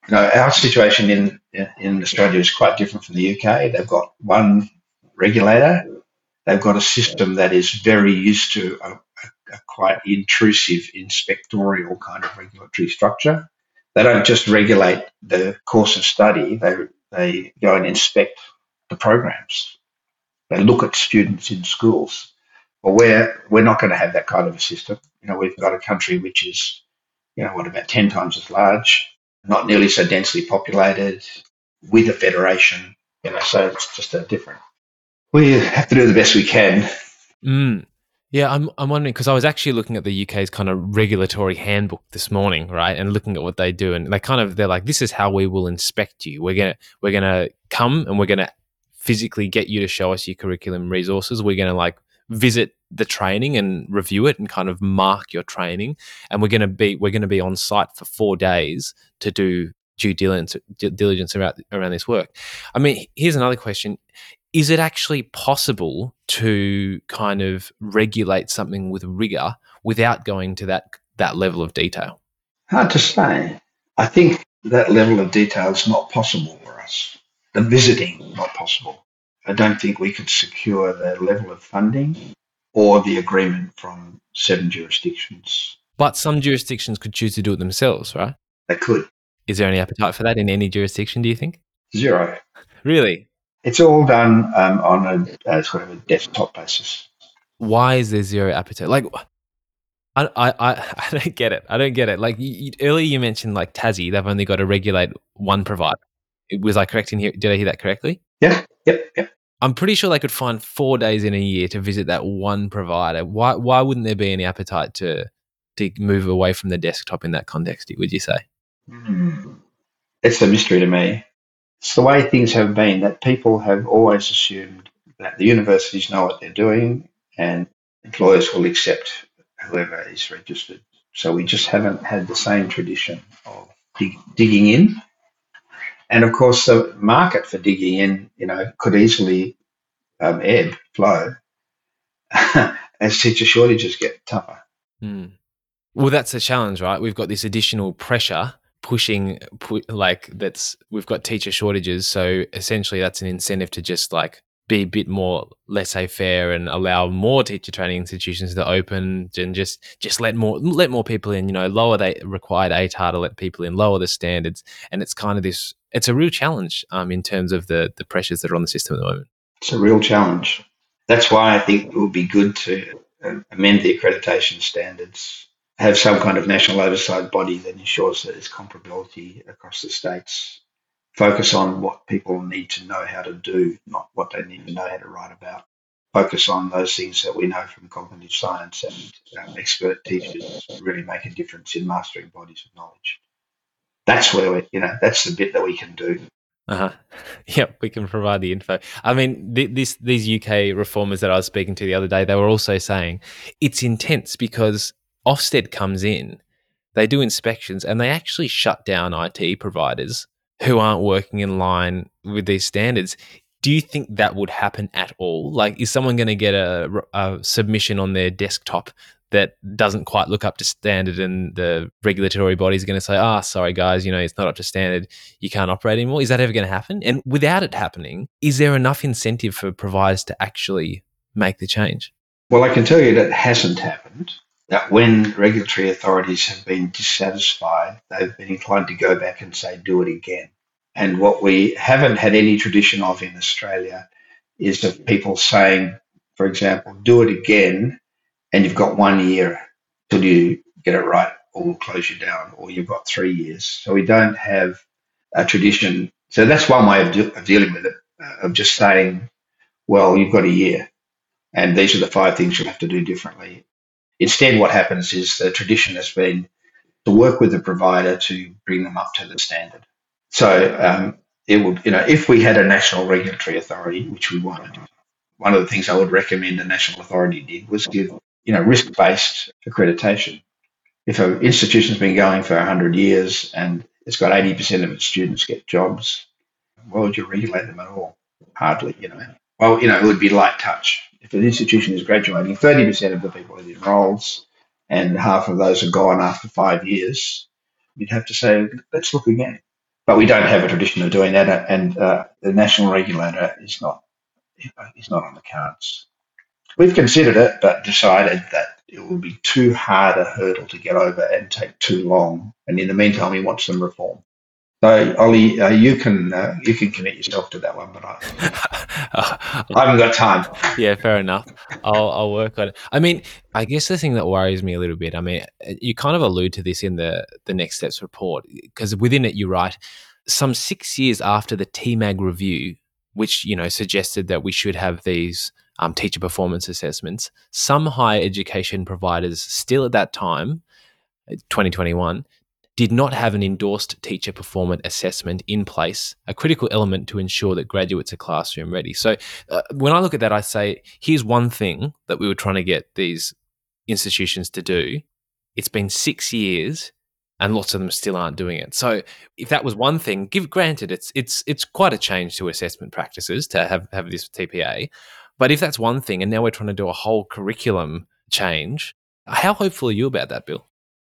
you know, our situation in in Australia is quite different from the UK. They've got one regulator. They've got a system that is very used to a, a quite intrusive inspectorial kind of regulatory structure. They don't just regulate the course of study. They they go and inspect the programs. They look at students in schools. Well, we're we're not going to have that kind of a system. You know, we've got a country which is you know, what, about 10 times as large, not nearly so densely populated, with a federation, you know, so it's just a different. We have to do the best we can. Mm. Yeah, I'm, I'm wondering because I was actually looking at the UK's kind of regulatory handbook this morning, right, and looking at what they do, and they kind of they're like, this is how we will inspect you. We're gonna we're gonna come and we're gonna physically get you to show us your curriculum resources. We're gonna like visit the training and review it and kind of mark your training. And we're to be we're to be on site for four days to do due diligence diligence around around this work. I mean, here's another question: Is it actually possible to kind of regulate something with rigor without going to that that level of detail? Hard to say. I think that level of detail is not possible for us. The visiting not possible. I don't think we could secure the level of funding or the agreement from seven jurisdictions. But some jurisdictions could choose to do it themselves, right? They could. Is there any appetite for that in any jurisdiction, do you think? Zero. Really? It's all done um, on a uh, sort of a desktop basis. Why is there zero appetite? Like, I, I, I don't get it. I don't get it. Like you, earlier, you mentioned like Tassie, they've only got to regulate one provider. Was I correct in here? Did I hear that correctly? Yeah. Yep. Yep. I'm pretty sure they could find four days in a year to visit that one provider. Why why wouldn't there be any appetite to to move away from the desktop in that context? Would you say? Mm. It's a mystery to me. It's the way things have been that people have always assumed that the universities know what they're doing and employers will accept whoever is registered. So we just haven't had the same tradition of dig- digging in and of course, the market for digging in, you know, could easily um, ebb, flow as teacher shortages get tougher. Mm. Well, that's a challenge, right? We've got this additional pressure pushing, pu- like that's we've got teacher shortages, so essentially that's an incentive to just like be a bit more laissez-faire and allow more teacher training institutions to open and just just let more let more people in. You know, lower the required ATAR to let people in, lower the standards, and it's kind of this. It's a real challenge um, in terms of the the pressures that are on the system at the moment. It's a real challenge. That's why I think it would be good to uh, amend the accreditation standards, have some kind of national oversight body that ensures that there's comparability across the states focus on what people need to know how to do, not what they need to know how to write about. Focus on those things that we know from cognitive science and um, expert teachers really make a difference in mastering bodies of knowledge. That's where we, you know, that's the bit that we can do. Uh huh. Yep, we can provide the info. I mean, th- this these UK reformers that I was speaking to the other day, they were also saying it's intense because Ofsted comes in, they do inspections, and they actually shut down IT providers who aren't working in line with these standards. Do you think that would happen at all? Like, is someone going to get a, a submission on their desktop that doesn't quite look up to standard and the regulatory body is going to say, ah, oh, sorry, guys, you know, it's not up to standard. You can't operate anymore. Is that ever going to happen? And without it happening, is there enough incentive for providers to actually make the change? Well, I can tell you that hasn't happened. That when regulatory authorities have been dissatisfied, they've been inclined to go back and say, do it again. And what we haven't had any tradition of in Australia is of people saying, for example, do it again, and you've got one year till you get it right, or we'll close you down, or you've got three years. So we don't have a tradition. So that's one way of, de- of dealing with it, of just saying, well, you've got a year, and these are the five things you'll have to do differently. Instead, what happens is the tradition has been to work with the provider to bring them up to the standard. So um, it would, you know, if we had a national regulatory authority, which we wanted, one of the things I would recommend a national authority did was give, you know, risk-based accreditation. If an institution's been going for 100 years and it's got 80% of its students get jobs, why would you regulate them at all? Hardly, you know. Well, you know, it would be light touch. If an institution is graduating, 30% of the people it enrolls and half of those are gone after five years, you'd have to say, let's look again but we don't have a tradition of doing that, and uh, the national regulator is not is not on the cards. We've considered it, but decided that it will be too hard a hurdle to get over and take too long. And in the meantime, we want some reform. So, Ollie, uh, you can uh, you can commit yourself to that one, but I, I haven't got time. Yeah, fair enough. I'll I'll work on it. I mean, I guess the thing that worries me a little bit. I mean, you kind of allude to this in the the next steps report because within it you write some six years after the TEMAG review, which you know suggested that we should have these um, teacher performance assessments. Some higher education providers still at that time, 2021, did not have an endorsed teacher performance assessment in place, a critical element to ensure that graduates are classroom ready. So uh, when I look at that, I say, here's one thing that we were trying to get these institutions to do. It's been six years and lots of them still aren't doing it. So if that was one thing, give granted it's it's it's quite a change to assessment practices to have have this TPA. But if that's one thing and now we're trying to do a whole curriculum change, how hopeful are you about that, Bill?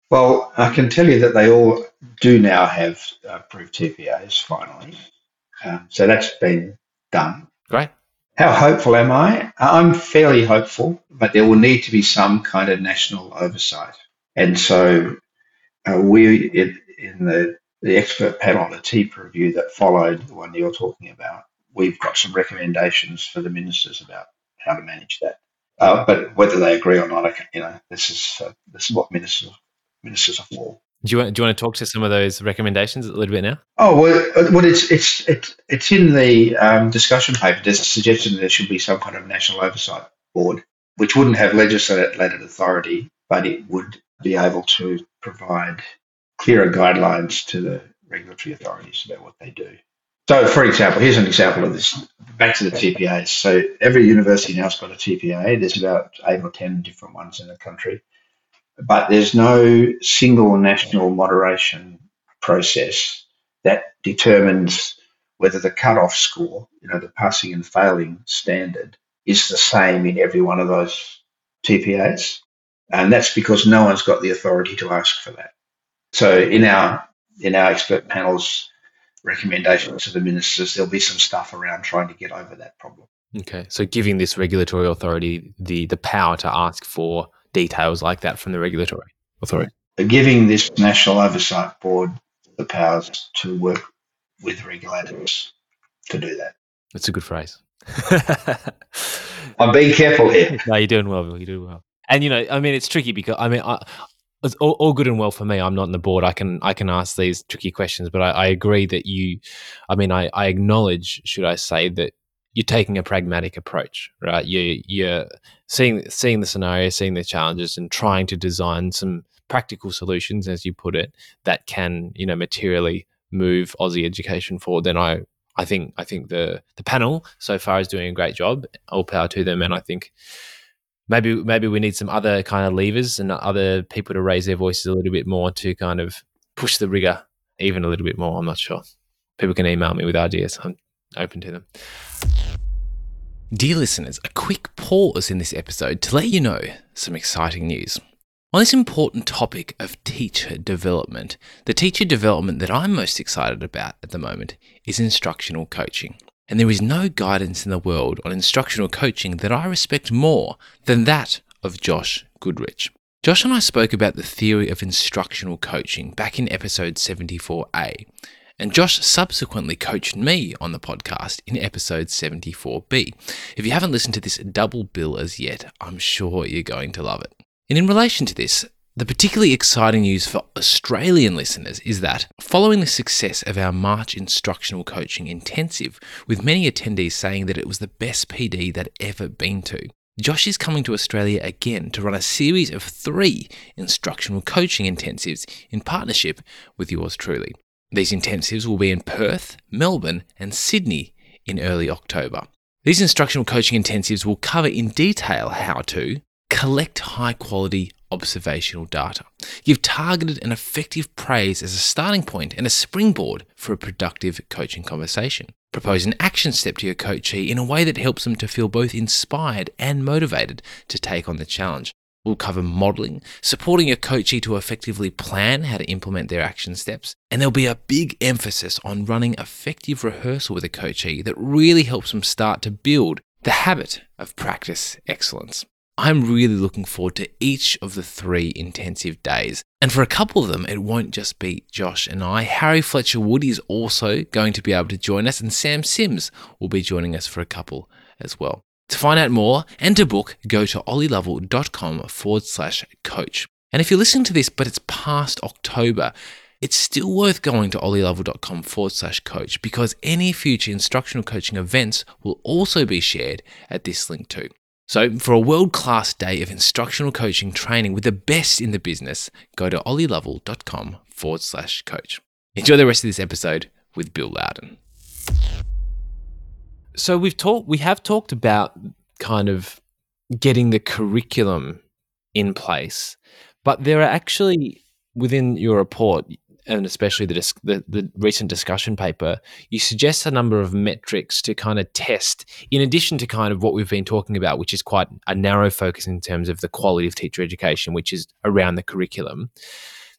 Well, I can tell you that they all do now have approved TPAs finally. Um, so that's been done. Great. How hopeful am I? I'm fairly hopeful, but there will need to be some kind of national oversight. And so uh, we, in, in the, the expert panel, the TEEP review that followed the one you're talking about, we've got some recommendations for the ministers about how to manage that. Uh, but whether they agree or not, you know, this is uh, this is what ministers ministers are for. Do you want do you want to talk to some of those recommendations a little bit now? Oh well, uh, well it's it's it's it's in the um, discussion paper. There's a suggestion that there should be some kind of national oversight board, which wouldn't have legislative authority, but it would be able to provide clearer guidelines to the regulatory authorities about what they do. So, for example, here's an example of this. Back to the TPAs. So, every university now's got a TPA. There's about eight or ten different ones in the country but there's no single national moderation process that determines whether the cutoff score, you know, the passing and failing standard, is the same in every one of those TPAs. And that's because no one's got the authority to ask for that. So in our in our expert panel's recommendations to the ministers, there'll be some stuff around trying to get over that problem. Okay, so giving this regulatory authority the the power to ask for details like that from the regulatory authority. Giving this National Oversight Board the powers to work with regulators to do that. That's a good phrase. I'm being careful here. no, you're doing well, Bill. You're doing well. And you know, I mean, it's tricky because I mean, I, it's all, all, good and well for me. I'm not on the board. I can I can ask these tricky questions, but I, I agree that you. I mean, I, I acknowledge, should I say, that you're taking a pragmatic approach, right? You you're seeing seeing the scenario, seeing the challenges, and trying to design some practical solutions, as you put it, that can you know materially move Aussie education forward. Then I I think I think the the panel so far is doing a great job. All power to them, and I think maybe maybe we need some other kind of levers and other people to raise their voices a little bit more to kind of push the rigor even a little bit more. I'm not sure. People can email me with ideas. I'm open to them. Dear listeners, a quick pause in this episode to let you know some exciting news. On this important topic of teacher development, the teacher development that I'm most excited about at the moment is instructional coaching. And there is no guidance in the world on instructional coaching that I respect more than that of Josh Goodrich. Josh and I spoke about the theory of instructional coaching back in episode 74A, and Josh subsequently coached me on the podcast in episode 74B. If you haven't listened to this double bill as yet, I'm sure you're going to love it. And in relation to this, the particularly exciting news for Australian listeners is that following the success of our March instructional coaching intensive, with many attendees saying that it was the best PD they'd ever been to, Josh is coming to Australia again to run a series of three instructional coaching intensives in partnership with yours truly. These intensives will be in Perth, Melbourne, and Sydney in early October. These instructional coaching intensives will cover in detail how to collect high quality observational data. Give targeted and effective praise as a starting point and a springboard for a productive coaching conversation. Propose an action step to your coachee in a way that helps them to feel both inspired and motivated to take on the challenge. We'll cover modeling, supporting your coachee to effectively plan how to implement their action steps, and there'll be a big emphasis on running effective rehearsal with a coachee that really helps them start to build the habit of practice excellence. I'm really looking forward to each of the three intensive days. And for a couple of them, it won't just be Josh and I. Harry Fletcher Wood is also going to be able to join us, and Sam Sims will be joining us for a couple as well. To find out more and to book, go to ollielovell.com forward slash coach. And if you're listening to this, but it's past October, it's still worth going to ollielovell.com forward slash coach because any future instructional coaching events will also be shared at this link too. So, for a world class day of instructional coaching training with the best in the business, go to ollielovell.com forward slash coach. Enjoy the rest of this episode with Bill Louden. So, we've talked, we have talked about kind of getting the curriculum in place, but there are actually within your report, and especially the, dis- the, the recent discussion paper, you suggest a number of metrics to kind of test, in addition to kind of what we've been talking about, which is quite a narrow focus in terms of the quality of teacher education, which is around the curriculum.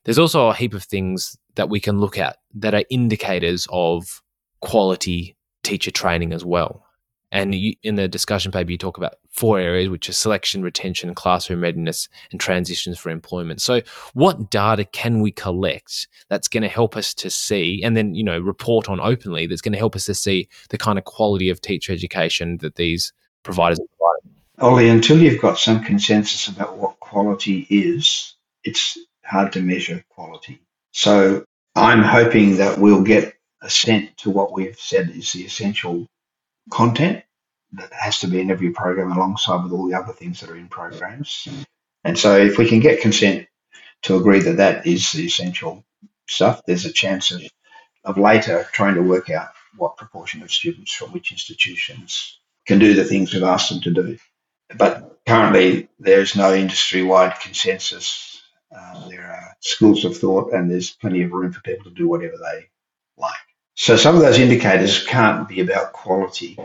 There's also a heap of things that we can look at that are indicators of quality teacher training as well. And you, in the discussion paper, you talk about four areas, which are selection, retention, classroom readiness, and transitions for employment. So, what data can we collect that's going to help us to see, and then you know report on openly that's going to help us to see the kind of quality of teacher education that these providers are providing? Ollie, until you've got some consensus about what quality is, it's hard to measure quality. So, I'm hoping that we'll get assent to what we've said is the essential content that has to be in every program alongside with all the other things that are in programs. And so if we can get consent to agree that that is the essential stuff, there's a chance of, of later trying to work out what proportion of students from which institutions can do the things we've asked them to do. But currently, there's no industry wide consensus. Uh, there are schools of thought, and there's plenty of room for people to do whatever they. So some of those indicators can't be about quality.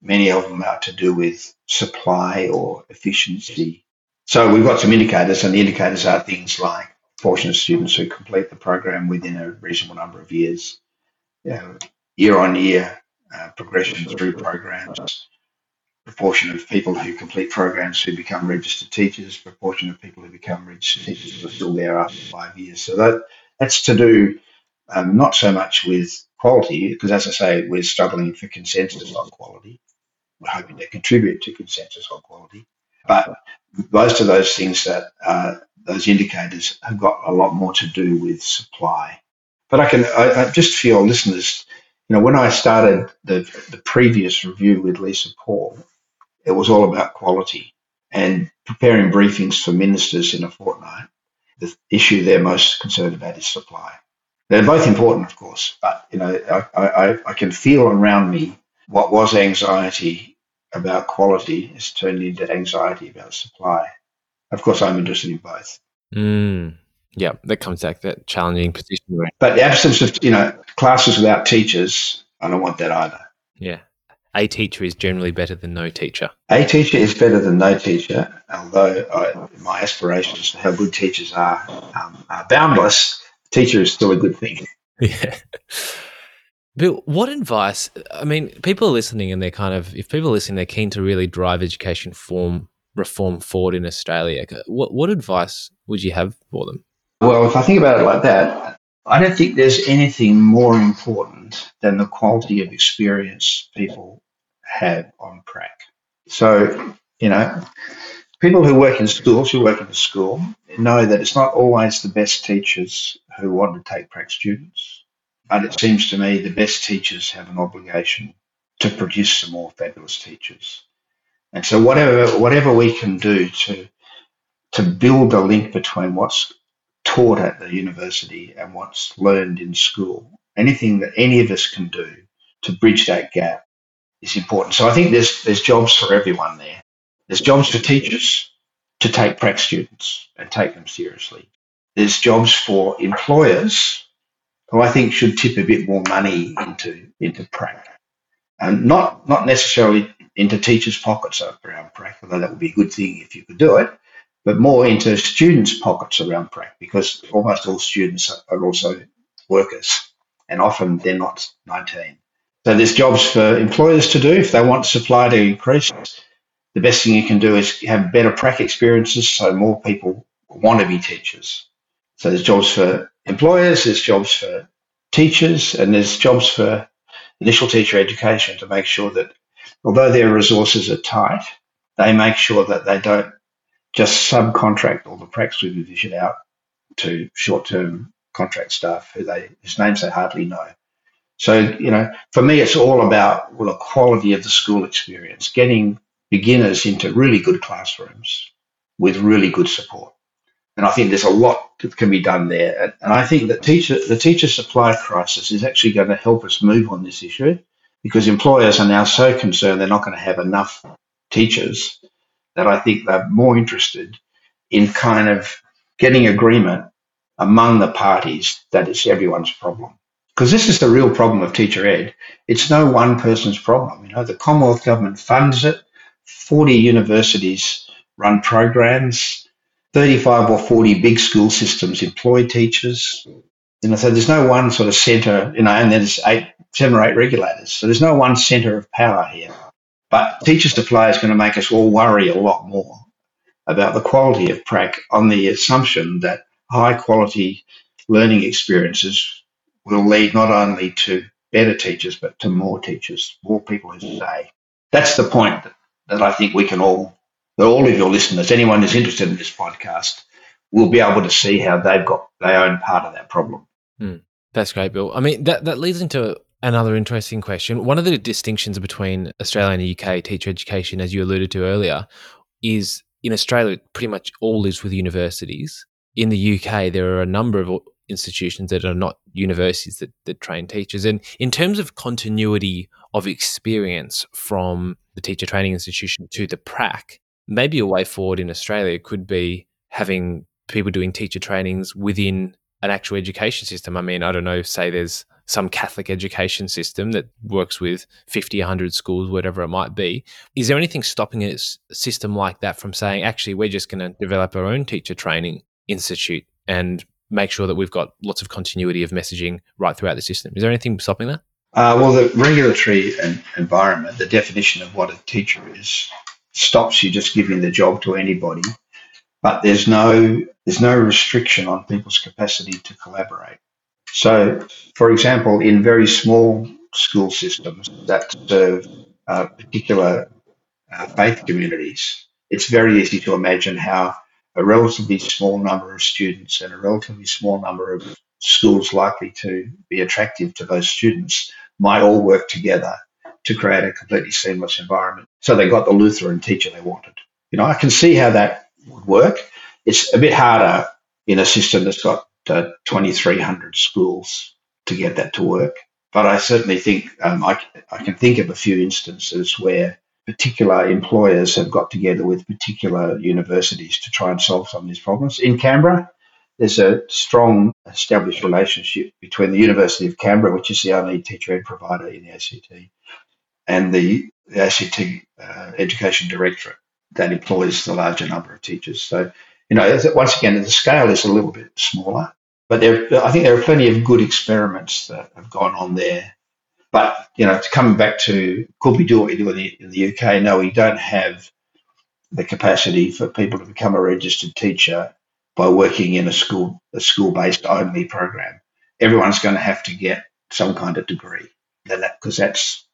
Many of them are to do with supply or efficiency. So we've got some indicators, and the indicators are things like proportion of students who complete the program within a reasonable number of years, you know, year on year uh, progression through programs, proportion of people who complete programs who become registered teachers, proportion of people who become registered teachers who are still there after five years. So that that's to do um, not so much with quality, because as I say, we're struggling for consensus on quality. We're hoping to contribute to consensus on quality, but most of those things that uh, those indicators have got a lot more to do with supply. But I can I, I just your listeners, you know, when I started the the previous review with Lisa Paul, it was all about quality and preparing briefings for ministers in a fortnight. The issue they're most concerned about is supply. They're both important, of course, but you know, I, I, I can feel around me what was anxiety about quality is turned into anxiety about supply. Of course, I'm interested in both. Mm. Yeah, that comes back that challenging position. Right? But the absence of you know classes without teachers, I don't want that either. Yeah, a teacher is generally better than no teacher. A teacher is better than no teacher, although I, my aspirations for how good teachers are, um, are boundless. Teacher is still a good thing. Yeah. Bill, what advice? I mean, people are listening and they're kind of, if people are listening, they're keen to really drive education form reform forward in Australia. What, what advice would you have for them? Well, if I think about it like that, I don't think there's anything more important than the quality of experience people have on prac. So, you know, people who work in schools, who work in the school, know that it's not always the best teachers who want to take prac students. And it seems to me the best teachers have an obligation to produce some more fabulous teachers. And so whatever whatever we can do to to build a link between what's taught at the university and what's learned in school, anything that any of us can do to bridge that gap is important. So I think there's there's jobs for everyone there. There's jobs for teachers to take prac students and take them seriously. There's jobs for employers who I think should tip a bit more money into into prac. And not not necessarily into teachers' pockets around prac, although that would be a good thing if you could do it, but more into students' pockets around prac because almost all students are also workers and often they're not 19. So there's jobs for employers to do if they want supply to increase. The best thing you can do is have better prac experiences so more people want to be teachers. So there's jobs for employers, there's jobs for teachers, and there's jobs for initial teacher education to make sure that although their resources are tight, they make sure that they don't just subcontract all the prac supervision out to short-term contract staff who they whose names they hardly know. So you know, for me, it's all about well, the quality of the school experience, getting beginners into really good classrooms with really good support. And I think there's a lot that can be done there. And I think that teacher, the teacher supply crisis is actually going to help us move on this issue because employers are now so concerned they're not going to have enough teachers that I think they're more interested in kind of getting agreement among the parties that it's everyone's problem. Because this is the real problem of teacher ed. It's no one person's problem. You know, the Commonwealth government funds it. 40 universities run programs 35 or 40 big school systems employ teachers. You know, so there's no one sort of centre, you know, and there's eight, seven or eight regulators. So there's no one centre of power here. But teacher supply is going to make us all worry a lot more about the quality of prac on the assumption that high quality learning experiences will lead not only to better teachers, but to more teachers, more people who say. That's the point that, that I think we can all that all of your listeners, anyone who's interested in this podcast, will be able to see how they've got their own part of that problem. Mm, that's great, Bill. I mean, that, that leads into another interesting question. One of the distinctions between Australia and the UK teacher education, as you alluded to earlier, is in Australia, pretty much all lives with universities. In the UK, there are a number of institutions that are not universities that, that train teachers. And in terms of continuity of experience from the teacher training institution to the prac, maybe a way forward in Australia could be having people doing teacher trainings within an actual education system. I mean, I don't know, say there's some Catholic education system that works with 50, 100 schools, whatever it might be. Is there anything stopping a system like that from saying, actually, we're just going to develop our own teacher training institute and make sure that we've got lots of continuity of messaging right throughout the system? Is there anything stopping that? Uh, well, the regulatory en- environment, the definition of what a teacher is, stops you just giving the job to anybody. But there's no there's no restriction on people's capacity to collaborate. So, for example, in very small school systems that serve uh, particular uh, faith communities, it's very easy to imagine how a relatively small number of students and a relatively small number of schools likely to be attractive to those students might all work together to create a completely seamless environment. So they got the Lutheran teacher they wanted. You know, I can see how that would work. It's a bit harder in a system that's got uh, 2,300 schools to get that to work. But I certainly think um, I, I can think of a few instances where particular employers have got together with particular universities to try and solve some of these problems. In Canberra, there's a strong established relationship between the University of Canberra, which is the only teacher ed provider in the ACT, and the, the ACT uh, Education Directorate that employs the larger number of teachers. So, you know, once again, the scale is a little bit smaller, but there, I think there are plenty of good experiments that have gone on there. But, you know, to come back to could we do what we do in the, in the UK? No, we don't have the capacity for people to become a registered teacher by working in a school a school based only program. Everyone's going to have to get some kind of degree, because that's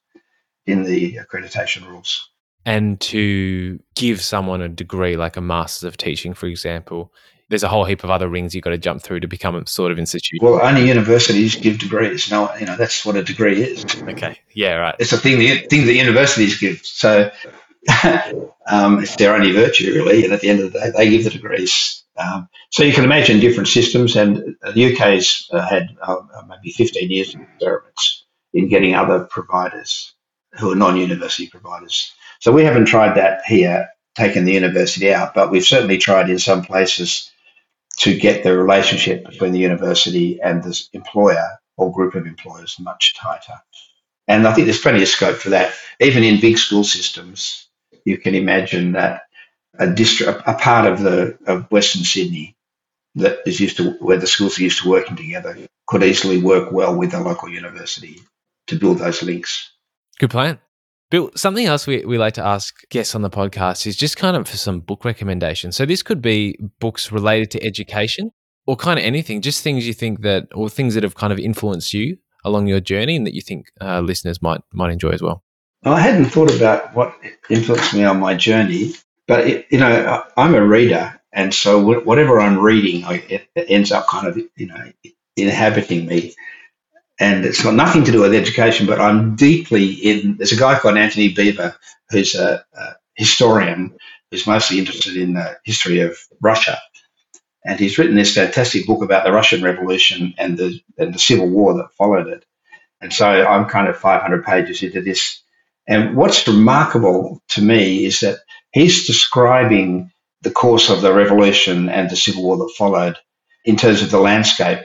in the accreditation rules. And to give someone a degree like a Masters of Teaching, for example, there's a whole heap of other rings you've got to jump through to become a sort of institution. Well, only universities give degrees. No, you know that's what a degree is. Okay, yeah, right. It's a thing the thing the universities give. So um, it's their only virtue, really. And at the end of the day, they give the degrees. Um, so you can imagine different systems, and the UK's uh, had uh, maybe 15 years of experiments in getting other providers who are non-university providers. So we haven't tried that here, taken the university out, but we've certainly tried in some places to get the relationship between the university and the employer or group of employers much tighter. And I think there's plenty of scope for that. Even in big school systems, you can imagine that a district, a part of the of Western Sydney that is used to where the schools are used to working together could easily work well with a local university to build those links. Good plan. Bill, something else we, we like to ask guests on the podcast is just kind of for some book recommendations. So this could be books related to education or kind of anything, just things you think that or things that have kind of influenced you along your journey and that you think uh, listeners might might enjoy as well. I hadn't thought about what influenced me on my journey, but it, you know, I'm a reader, and so whatever I'm reading, I, it, ends up kind of you know inhabiting me. And it's got nothing to do with education, but I'm deeply in. There's a guy called Antony Beevor who's a, a historian who's mostly interested in the history of Russia, and he's written this fantastic book about the Russian Revolution and the and the civil war that followed it. And so I'm kind of 500 pages into this and what's remarkable to me is that he's describing the course of the revolution and the civil war that followed in terms of the landscape.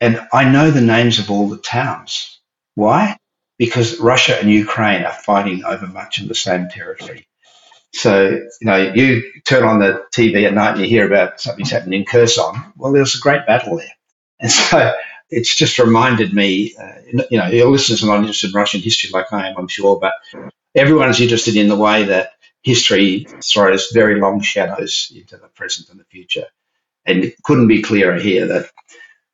And I know the names of all the towns. Why? Because Russia and Ukraine are fighting over much of the same territory. So, you know, you turn on the TV at night and you hear about something's happening in Kherson. Well, there was a great battle there. And so it's just reminded me, uh, you know, your listeners are not interested in Russian history like I am, I'm sure, but everyone's interested in the way that history throws very long shadows into the present and the future. And it couldn't be clearer here that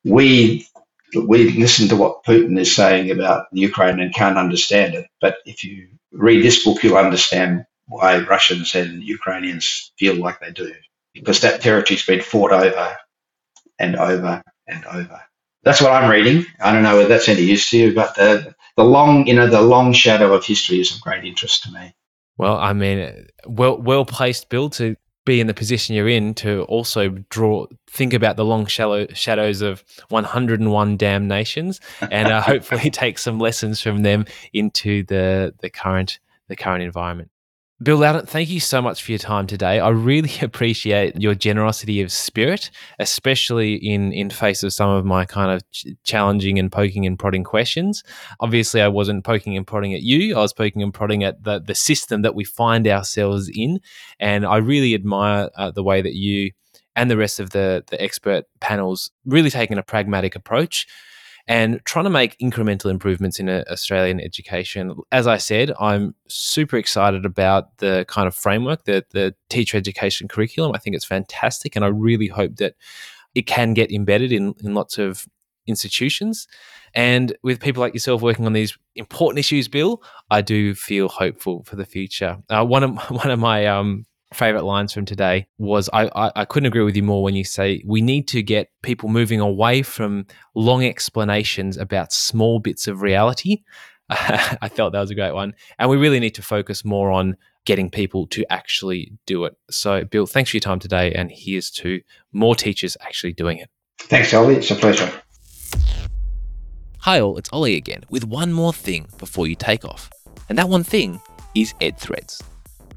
we we listen to what Putin is saying about Ukraine and can't understand it. But if you read this book, you'll understand why Russians and Ukrainians feel like they do, because that territory's been fought over and over and over that's what I'm reading. I don't know whether that's any use to you, but the the long, you know, the long shadow of history is of great interest to me. Well, I mean, well well placed, Bill, to be in the position you're in to also draw think about the long shallow shadows of 101 damn nations and uh, hopefully take some lessons from them into the the current the current environment Bill Louden, thank you so much for your time today. I really appreciate your generosity of spirit, especially in in face of some of my kind of ch- challenging and poking and prodding questions. Obviously, I wasn't poking and prodding at you. I was poking and prodding at the the system that we find ourselves in, and I really admire uh, the way that you and the rest of the the expert panels really taken a pragmatic approach and trying to make incremental improvements in uh, Australian education. As I said, I'm super excited about the kind of framework, the, the teacher education curriculum. I think it's fantastic, and I really hope that it can get embedded in, in lots of institutions. And with people like yourself working on these important issues, Bill, I do feel hopeful for the future. Uh, one of one of my um, favorite lines from today was I, I, I couldn't agree with you more when you say we need to get people moving away from long explanations about small bits of reality. I felt that was a great one, and we really need to focus more on getting people to actually do it. So, Bill, thanks for your time today, and here's to more teachers actually doing it. Thanks, Ollie. It's a pleasure. Hi all, it's Ollie again with one more thing before you take off. And that one thing is EdThreads.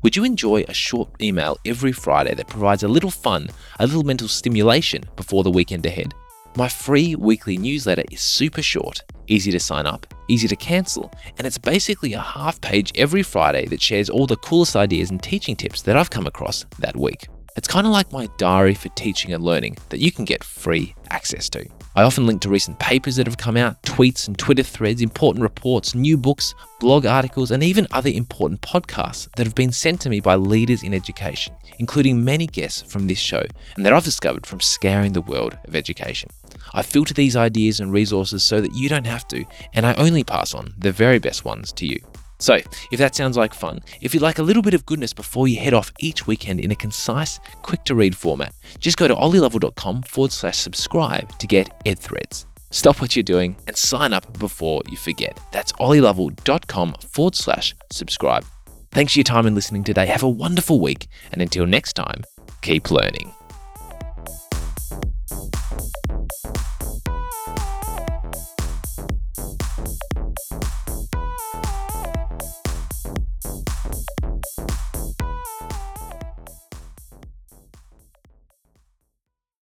Would you enjoy a short email every Friday that provides a little fun, a little mental stimulation before the weekend ahead? My free weekly newsletter is super short, easy to sign up, easy to cancel, and it's basically a half page every Friday that shares all the coolest ideas and teaching tips that I've come across that week. It's kind of like my diary for teaching and learning that you can get free access to. I often link to recent papers that have come out, tweets and Twitter threads, important reports, new books, blog articles, and even other important podcasts that have been sent to me by leaders in education, including many guests from this show and that I've discovered from scouring the world of education. I filter these ideas and resources so that you don't have to, and I only pass on the very best ones to you. So, if that sounds like fun, if you'd like a little bit of goodness before you head off each weekend in a concise, quick to read format, just go to ollielovell.com forward slash subscribe to get Ed Threads. Stop what you're doing and sign up before you forget. That's ollielovell.com forward slash subscribe. Thanks for your time and listening today. Have a wonderful week. And until next time, keep learning.